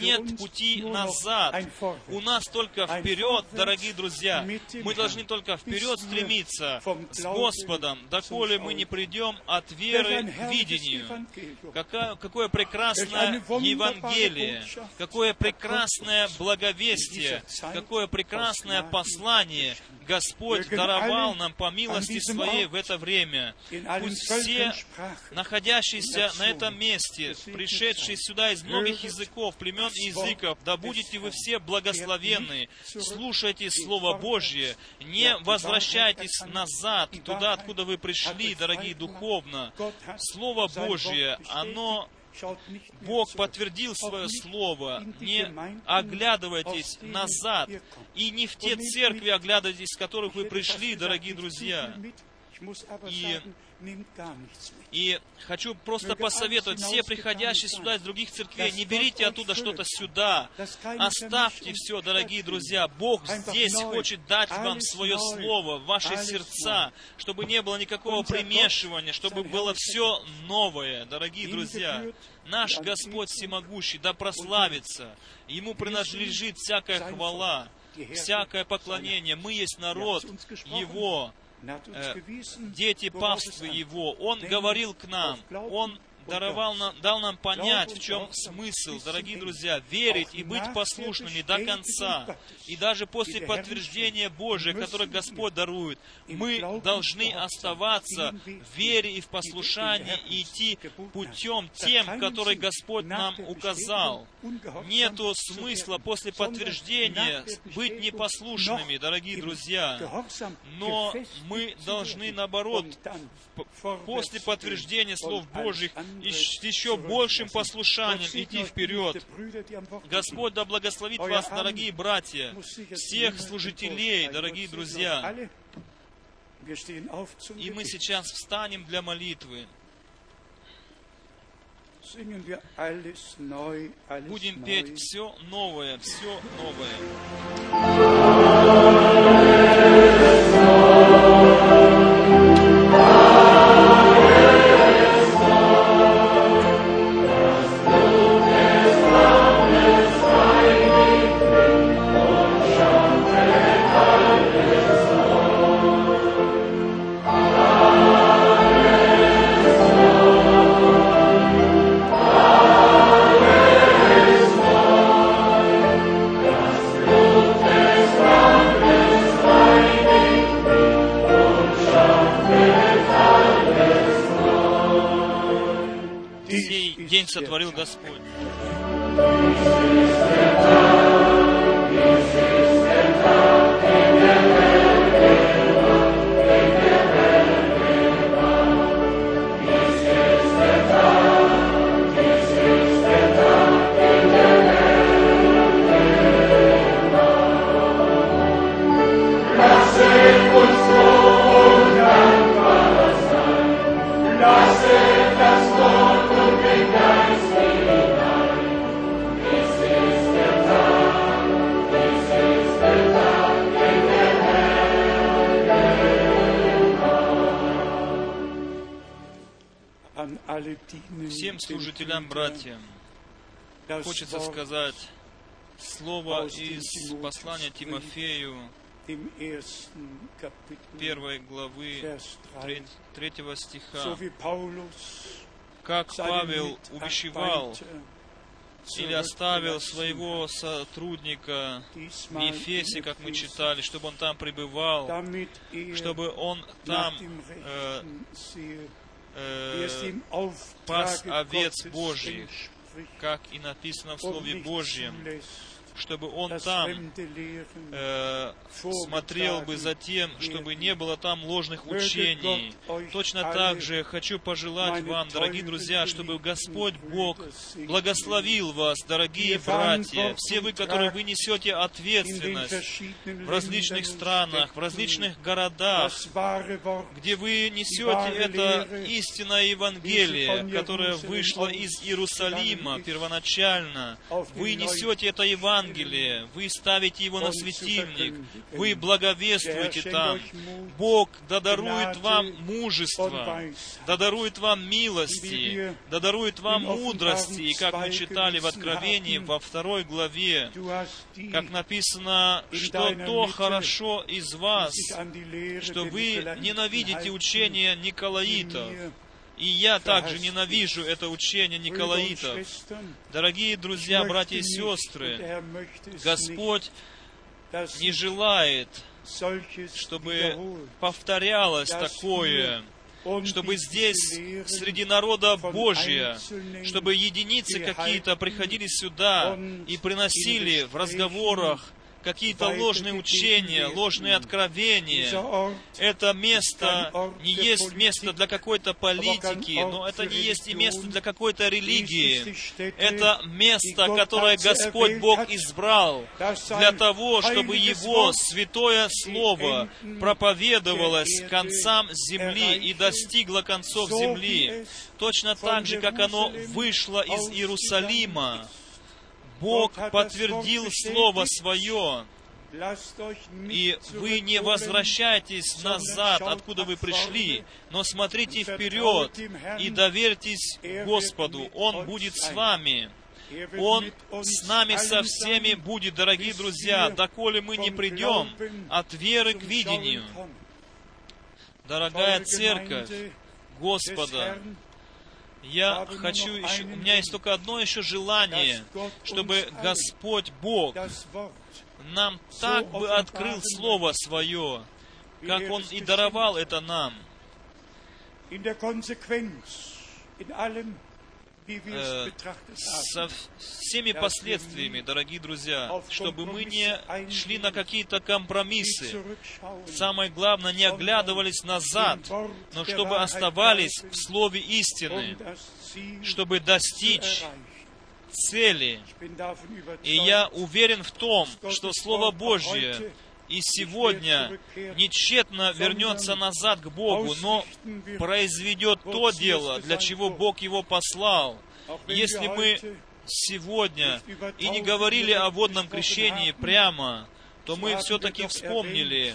нет пути назад. У нас только вперед, дорогие друзья. Мы должны только вперед стремиться с Господом, доколе мы не придем от веры к видению. Какая, какое прекрасное Евангелие, какое прекрасное благовестие, какое прекрасное послание. Господь даровал нам по милости Своей в это время. Пусть все, находящиеся на этом месте, пришедшие сюда из многих языков, племен и языков, да будете вы все благословенны. Слушайте Слово Божье, не возвращайтесь назад, туда, откуда вы пришли, дорогие духовно. Слово Божье, оно Бог подтвердил свое слово. Не оглядывайтесь назад. И не в те церкви оглядывайтесь, с которых вы пришли, дорогие друзья. И и хочу просто посоветовать, все приходящие сюда из других церквей, не берите оттуда что-то сюда. Оставьте все, дорогие друзья. Бог здесь хочет дать вам свое слово, ваши сердца, чтобы не было никакого примешивания, чтобы было все новое, дорогие друзья. Наш Господь Всемогущий, да прославится. Ему принадлежит всякая хвала, всякое поклонение. Мы есть народ Его, э, дети паствы Его. Он говорил к нам, Он даровал нам, дал нам понять, в чем смысл, дорогие друзья, верить и быть послушными до конца. И даже после подтверждения Божия, которое Господь дарует, мы должны оставаться в вере и в послушании и идти путем тем, который Господь нам указал. Нету смысла после подтверждения быть непослушными, дорогие друзья. Но мы должны, наоборот, после подтверждения слов Божьих и с еще большим послушанием идти вперед. Господь да благословит вас, дорогие братья, всех служителей, дорогие друзья. И мы сейчас встанем для молитвы. Будем петь все новое, все новое. Из послания Тимофею, первой главы, третьего стиха. Как Павел увещевал или оставил своего сотрудника в Ефесе, как мы читали, чтобы он там пребывал, чтобы он там э, э, пас овец Божьих, как и написано в Слове Божьем, чтобы он там э, смотрел бы за тем, чтобы не было там ложных учений. Точно так же хочу пожелать вам, дорогие друзья, чтобы Господь Бог благословил вас, дорогие братья, все вы, которые вы несете ответственность в различных странах, в различных городах, где вы несете это истинное Евангелие, которое вышло из Иерусалима первоначально. Вы несете это Евангелие, вы ставите его на светильник, вы благовествуете там. Бог да дарует вам мужество, да дарует вам милости, да дарует вам мудрости. И как мы читали в Откровении во второй главе, как написано, что то хорошо из вас, что вы ненавидите учение Николаитов. И я также ненавижу это учение Николаитов. Дорогие друзья, братья и сестры, es Господь не желает, чтобы повторялось такое, чтобы здесь, среди народа Божия, чтобы единицы какие-то приходили сюда и приносили в разговорах какие-то ложные учения, ложные откровения. Это место не есть место для какой-то политики, но это не есть и место для какой-то религии. Это место, которое Господь Бог избрал для того, чтобы Его святое Слово проповедовалось концам земли и достигло концов земли. Точно так же, как оно вышло из Иерусалима. Бог подтвердил Слово Свое, и вы не возвращайтесь назад, откуда вы пришли, но смотрите вперед и доверьтесь Господу. Он будет с вами. Он с нами со всеми будет, дорогие друзья, доколе мы не придем от веры к видению. Дорогая церковь Господа, я хочу еще, у меня есть только одно еще желание, чтобы Господь Бог нам так бы открыл Слово Свое, как Он и даровал это нам. Haben. со всеми последствиями, дорогие друзья, чтобы мы не шли на какие-то компромиссы. Самое главное, не оглядывались назад, но чтобы оставались в Слове истины, чтобы достичь цели. И я уверен в том, что Слово Божье и сегодня не тщетно вернется назад к Богу, но произведет то дело, для чего Бог его послал. Если мы сегодня и не говорили о водном крещении прямо, то мы все-таки вспомнили,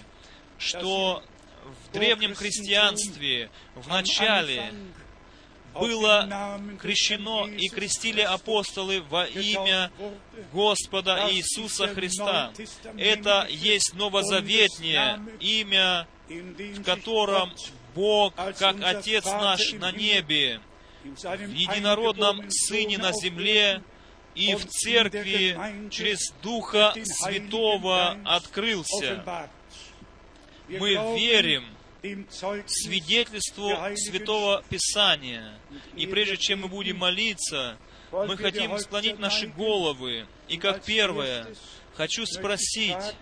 что в древнем христианстве в начале было крещено и крестили апостолы во имя. Господа Иисуса Христа. Это есть новозаветнее имя, в котором Бог, как Отец наш на небе, в единородном Сыне на земле и в Церкви через Духа Святого открылся. Мы верим свидетельству Святого Писания. И прежде чем мы будем молиться, мы хотим склонить наши головы. И как первое, хочу спросить,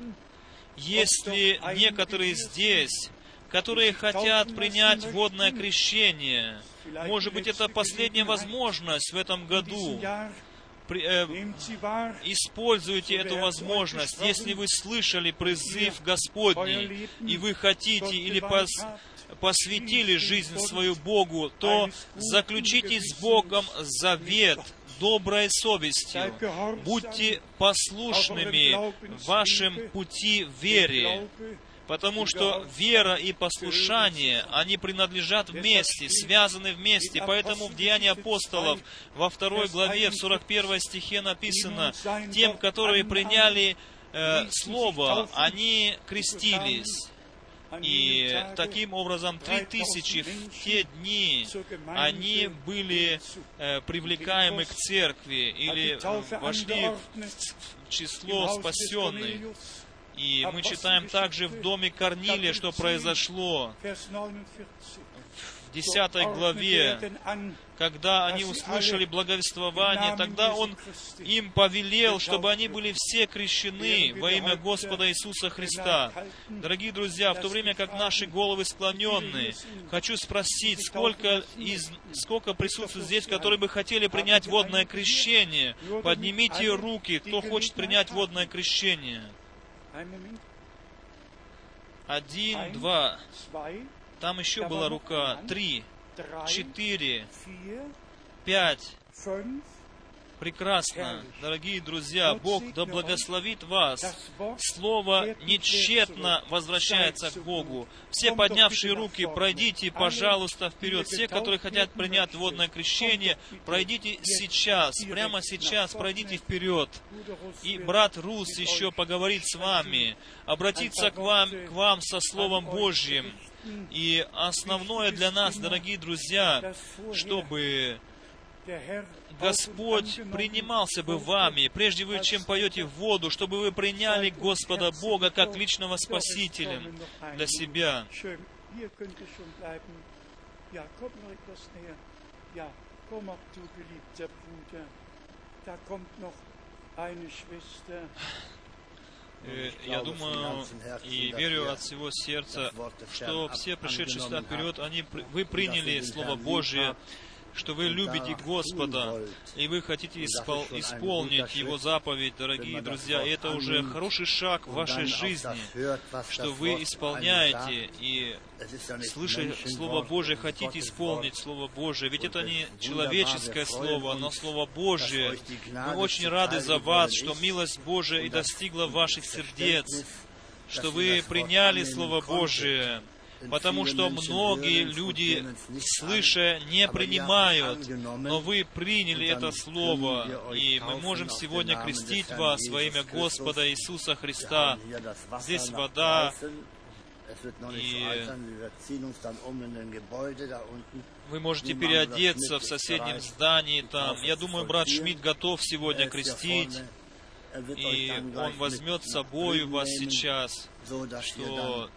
есть ли некоторые здесь, которые хотят принять водное крещение? Может быть, это последняя возможность в этом году. При- э, Используйте эту возможность. Если вы слышали призыв Господний, и вы хотите или пос- посвятили жизнь свою Богу, то заключите с Богом завет доброй совестью. Будьте послушными в вашем пути вере, потому что вера и послушание, они принадлежат вместе, связаны вместе. Поэтому в Деянии апостолов во второй главе, в 41 стихе написано, тем, которые приняли э, Слово, они крестились. И таким образом три тысячи в те дни они были э, привлекаемы к церкви или э, вошли в число спасенных. И мы читаем также в доме Корнилия, что произошло Vers 49. в 10 главе, когда они услышали благовествование, тогда Он им повелел, чтобы они были все крещены во имя Господа Иисуса Христа. Дорогие друзья, в то время как наши головы склоненные, хочу спросить, сколько, из, сколько присутствует здесь, которые бы хотели принять водное крещение? Поднимите руки, кто хочет принять водное крещение. Один, два. Там еще была рука. Три, четыре, пять. Прекрасно. Дорогие друзья, Бог да благословит вас. Слово нечетно возвращается к Богу. Все поднявшие руки, пройдите, пожалуйста, вперед. Все, которые хотят принять водное крещение, пройдите сейчас, прямо сейчас, пройдите вперед. И брат Рус еще поговорит с вами, обратиться к вам, к вам со Словом Божьим. И основное для нас, дорогие друзья, чтобы Господь принимался бы вами, прежде вы, чем поете в воду, чтобы вы приняли Господа Бога как личного Спасителя для себя. Э, Я думаю и верю от всего сердца, что все пришедшие сюда вперед, они, вы приняли Слово Божие, что вы любите Господа, и вы хотите испол- исполнить Его заповедь, дорогие друзья. И это уже хороший шаг в вашей жизни, что вы исполняете и слыша Слово Божие, хотите исполнить Слово Божие. Ведь это не человеческое Слово, но Слово Божие. Мы очень рады за вас, что милость Божия и достигла ваших сердец, что вы приняли Слово Божие, потому что многие люди, слыша, не принимают, но вы приняли это Слово, и мы можем сегодня крестить вас во имя Господа Иисуса Христа. Здесь вода, и вы можете переодеться в соседнем здании там. Я думаю, брат Шмидт готов сегодня крестить, и он возьмет с собой вас сейчас, что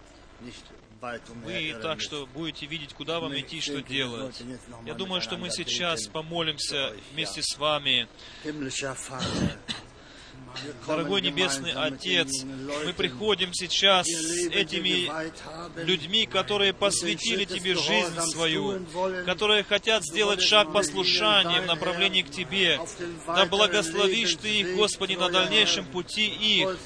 вы так что будете видеть, куда вам идти, что делать. Я думаю, что мы сейчас помолимся вместе с вами. Дорогой Небесный Отец, мы приходим сейчас с этими людьми, которые посвятили Тебе жизнь свою, которые хотят сделать шаг послушания в направлении к Тебе. Да благословишь Ты их, Господи, на дальнейшем пути их.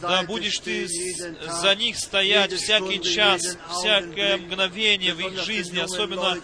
Да будешь Ты за них стоять всякий час, всякое мгновение в их жизни, особенно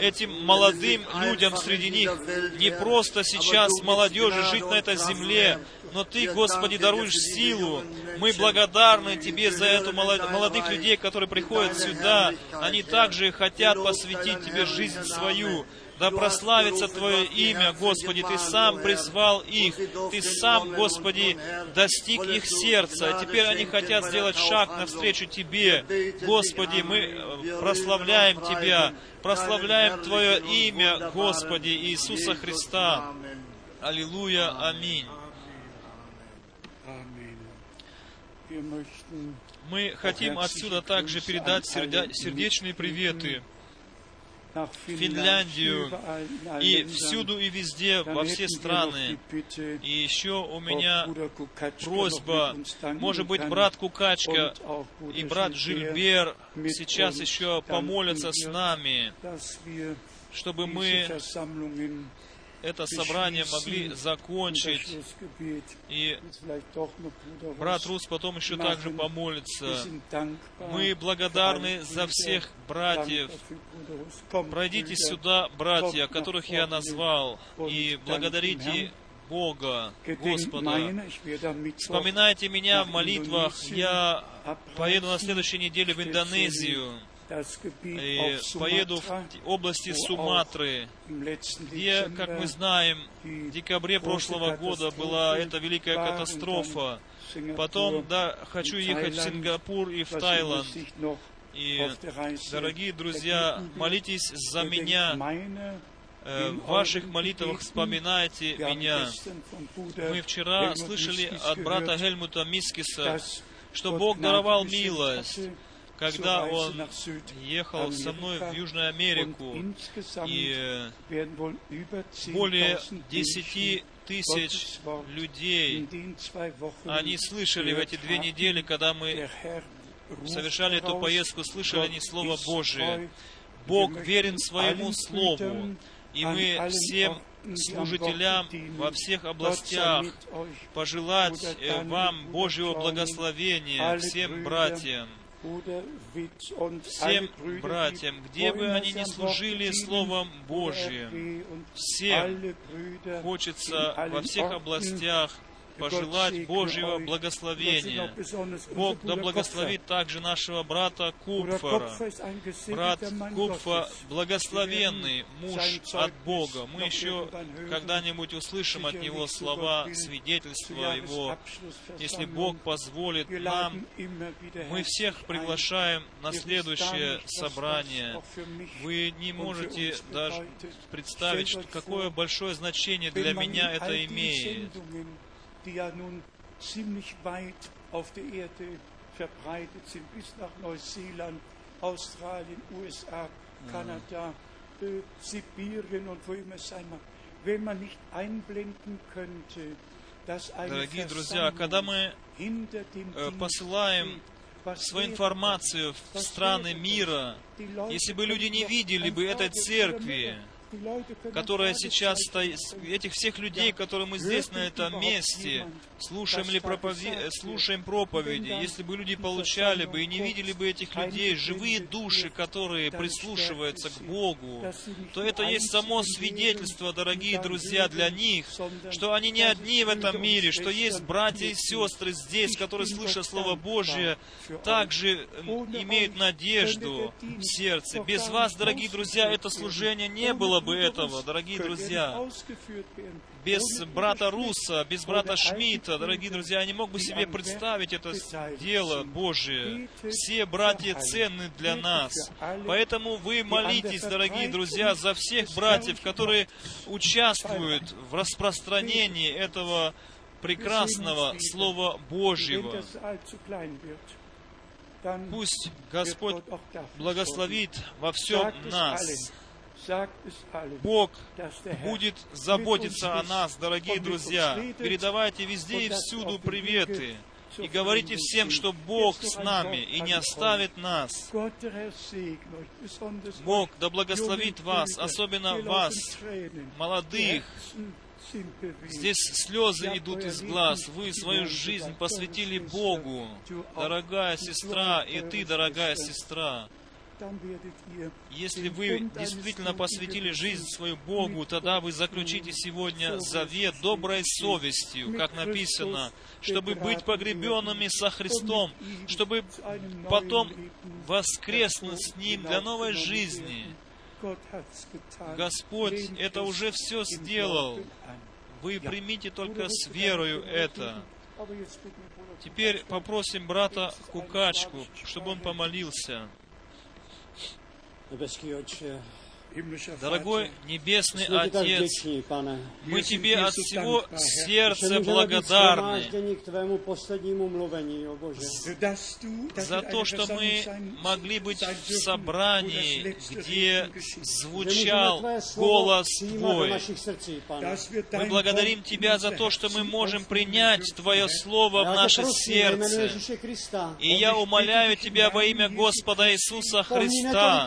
этим молодым людям среди них. Не просто сейчас молодежи жить на этой земле, но Ты, Господи, даруешь силу. Мы благодарны Тебе за эту молод- молодых людей, которые приходят сюда. Они также хотят посвятить Тебе жизнь свою. Да прославится Твое имя, Господи, Ты сам призвал их, Ты сам, Господи, достиг их сердца. Теперь они хотят сделать шаг навстречу Тебе. Господи, мы э, прославляем Тебя, прославляем Твое имя, Господи, Иисуса Христа. Аллилуйя, аминь. Amen. Wir möchten Мы хотим отсюда также передать сердечные приветы. В Финляндию и всюду и везде, во все страны. И еще у меня просьба, может быть, брат Кукачка и брат Жильбер сейчас еще помолятся с нами, чтобы мы это собрание могли закончить. И брат Рус потом еще также помолится. Мы благодарны за всех братьев. Пройдите сюда, братья, которых я назвал, и благодарите Бога, Господа. Вспоминайте меня в молитвах. Я поеду на следующей неделе в Индонезию и поеду в области Суматры, где, как мы знаем, в декабре прошлого года была эта великая катастрофа. Потом, да, хочу ехать в Сингапур и в Таиланд. И, дорогие друзья, молитесь за меня. Э, В ваших молитвах вспоминайте меня. Мы вчера слышали от брата Гельмута Мискиса, что Бог даровал милость, когда Он ехал со мной в Южную Америку, и э, более 10.000 10 тысяч людей, они слышали в эти две недели, когда мы совершали эту поездку, слышали они Слово Божие. Бог верен своему Слову, и мы всем служителям во всех областях пожелать э, вам Божьего благословения, всем братьям, всем братьям, где бы они ни служили Словом Божьим, всем хочется во всех областях пожелать Божьего благословения. Бог да благословит также нашего брата Купфора. Брат Купфа благословенный муж от Бога. Мы еще когда-нибудь услышим от него слова свидетельства его. Если Бог позволит нам, мы всех приглашаем на следующее собрание. Вы не можете даже представить, какое большое значение для меня это имеет. die ja nun ziemlich weit auf der Erde verbreitet sind, bis nach Neuseeland, Australien, USA, Kanada, äh, Sibirien und wo immer es sein mag. Wenn man nicht einblenden könnte, dass eine Дорогие друзья, Versammlung когда мы hinter dem э, Dienst посылаем steht, was свою wäre информацию в das? страны Was wäre мира, das? Die Leute если бы люди не können doch видели бы ein этой Fragezeichen церкви, которая сейчас стоит, этих всех людей, которые мы здесь, на этом месте, слушаем, ли пропове- слушаем проповеди, если бы люди получали бы и не видели бы этих людей, живые души, которые прислушиваются к Богу, то это есть само свидетельство, дорогие друзья, для них, что они не одни в этом мире, что есть братья и сестры здесь, которые, слыша Слово Божие, также м, имеют надежду в сердце. Без вас, дорогие друзья, это служение не было бы этого, дорогие друзья. Без брата Руса, без брата Шмидта, дорогие друзья, я не мог бы себе представить это дело Божие. Все братья ценны для нас. Поэтому вы молитесь, дорогие друзья, за всех братьев, которые участвуют в распространении этого прекрасного Слова Божьего. Пусть Господь благословит во всем нас. Бог будет заботиться о нас, дорогие друзья. Передавайте везде и всюду приветы. И говорите всем, что Бог с нами и не оставит нас. Бог да благословит вас, особенно вас, молодых. Здесь слезы идут из глаз. Вы свою жизнь посвятили Богу. Дорогая сестра, и ты, дорогая сестра, если вы действительно посвятили жизнь свою Богу, тогда вы заключите сегодня завет доброй совестью, как написано, чтобы быть погребенными со Христом, чтобы потом воскреснуть с Ним для новой жизни. Господь это уже все сделал. Вы примите только с верою это. Теперь попросим брата Кукачку, чтобы он помолился. Nebeský oče, Дорогой Небесный Отец, мы Тебе от всего сердца благодарны за то, что мы могли быть в собрании, где звучал голос Твой. Мы благодарим Тебя за то, что мы можем принять Твое Слово в jménu сердце. И я умоляю Тебя во имя Господа Иисуса Христа,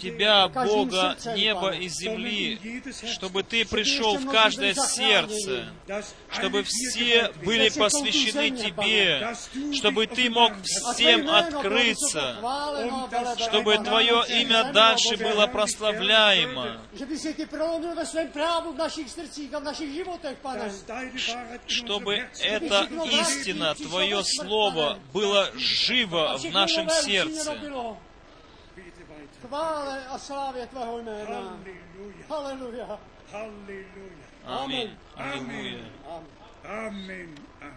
Тебя, Бога, неба и земли, чтобы Ты пришел в каждое сердце, чтобы все были посвящены Тебе, чтобы Ты мог всем открыться, чтобы Твое имя дальше было прославляемо, чтобы эта истина, Твое Слово, было живо в нашем сердце. Chvále a slávě tvého jména. Haleluja. Аминь. Аллилуйя. Amen. Amen.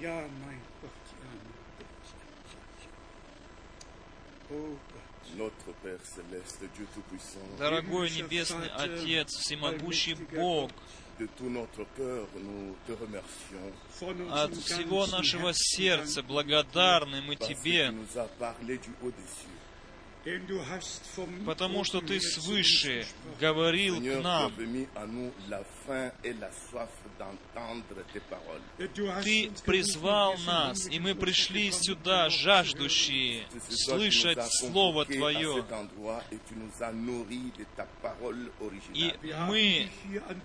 Ja, mein Gott, ja, mein Gott. Oh Gott. Notre Père céleste, Dieu Tout-Puissant, Дорогой Небесный Отец, Всемогущий Бог, De tout notre cœur, nous te remercions Von От всего нашего сердца благодарны мы Тебе, потому что Ты свыше говорил к нам. Ты призвал нас, и мы пришли сюда, um жаждущие слышать Слово Твое. И мы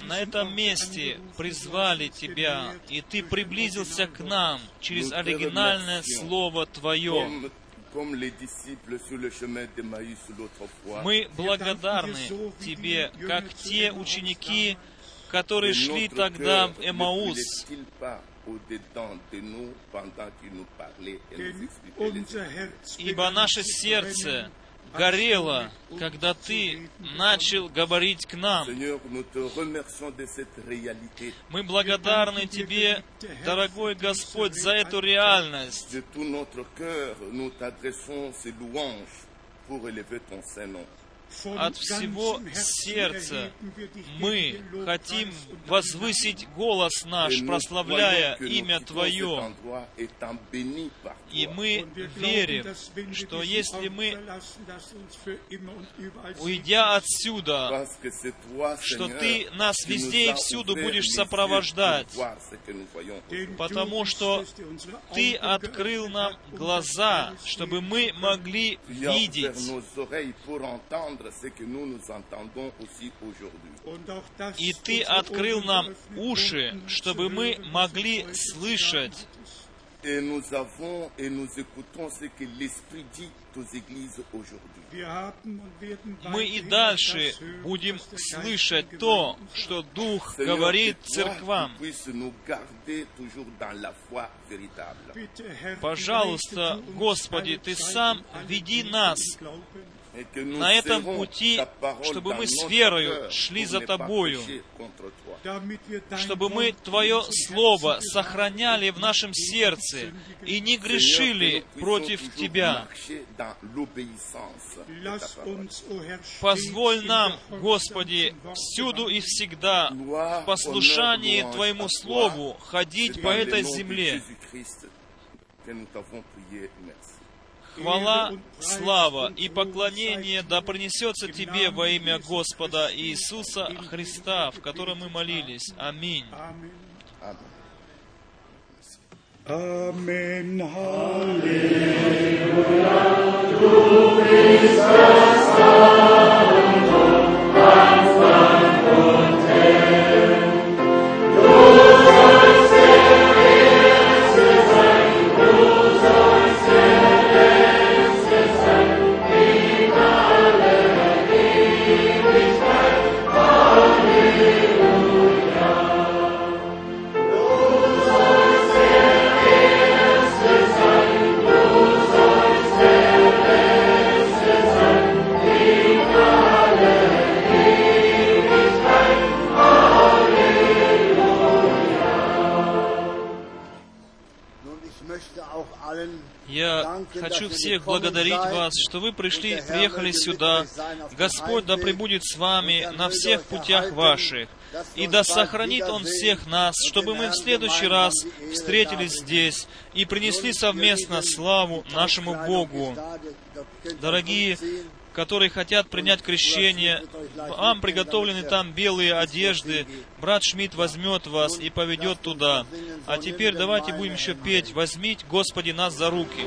на этом месте призвали Тебя, и Ты приблизился к нам через оригинальное Слово Твое. Comme, comme les disciples sur le chemin d'Emmaüs l'autre fois, Мы благодарны Тебе, как те ученики, которые шли тогда в Эмаус, ибо наше сердце горело, когда Ты начал говорить к нам. Мы благодарны Тебе, дорогой Господь, за эту реальность. От всего сердца мы хотим возвысить голос наш, прославляя имя Твое. И мы верим, что если мы, уйдя отсюда, что Ты нас везде и всюду будешь сопровождать. Потому что Ты открыл нам um глаза, чтобы мы могли видеть. И Ты открыл нам уши, um чтобы мы могли слышать. gesagt hast. Et nous avons et nous écoutons ce que l'Esprit dit aux églises aujourd'hui. Wir haben und werden Мы и дальше будем слышать то, что Дух говорит церквам. Пожалуйста, Господи, Ты сам веди нас на этом пути, чтобы мы с верою шли за Тобою, чтобы мы Твое Слово сохраняли в нашем сердце и не грешили против Тебя. Позволь нам, Господи, всюду и всегда в послушании Твоему. Слову ходить по этой земле. Хвала, слава и поклонение да принесется Тебе во имя Господа Иисуса Христа, в котором мы молились. Аминь. Amen. Я хочу всех благодарить вас, что вы пришли приехали сюда. Господь да пребудет с вами на всех путях ваших, и да сохранит Он всех нас, чтобы мы в следующий раз встретились здесь и принесли совместно славу нашему Богу. Дорогие, которые хотят принять крещение, вам приготовлены там белые одежды. Брат Шмидт возьмет вас и поведет туда. А теперь давайте будем еще петь «Возьмите, Господи, нас за руки».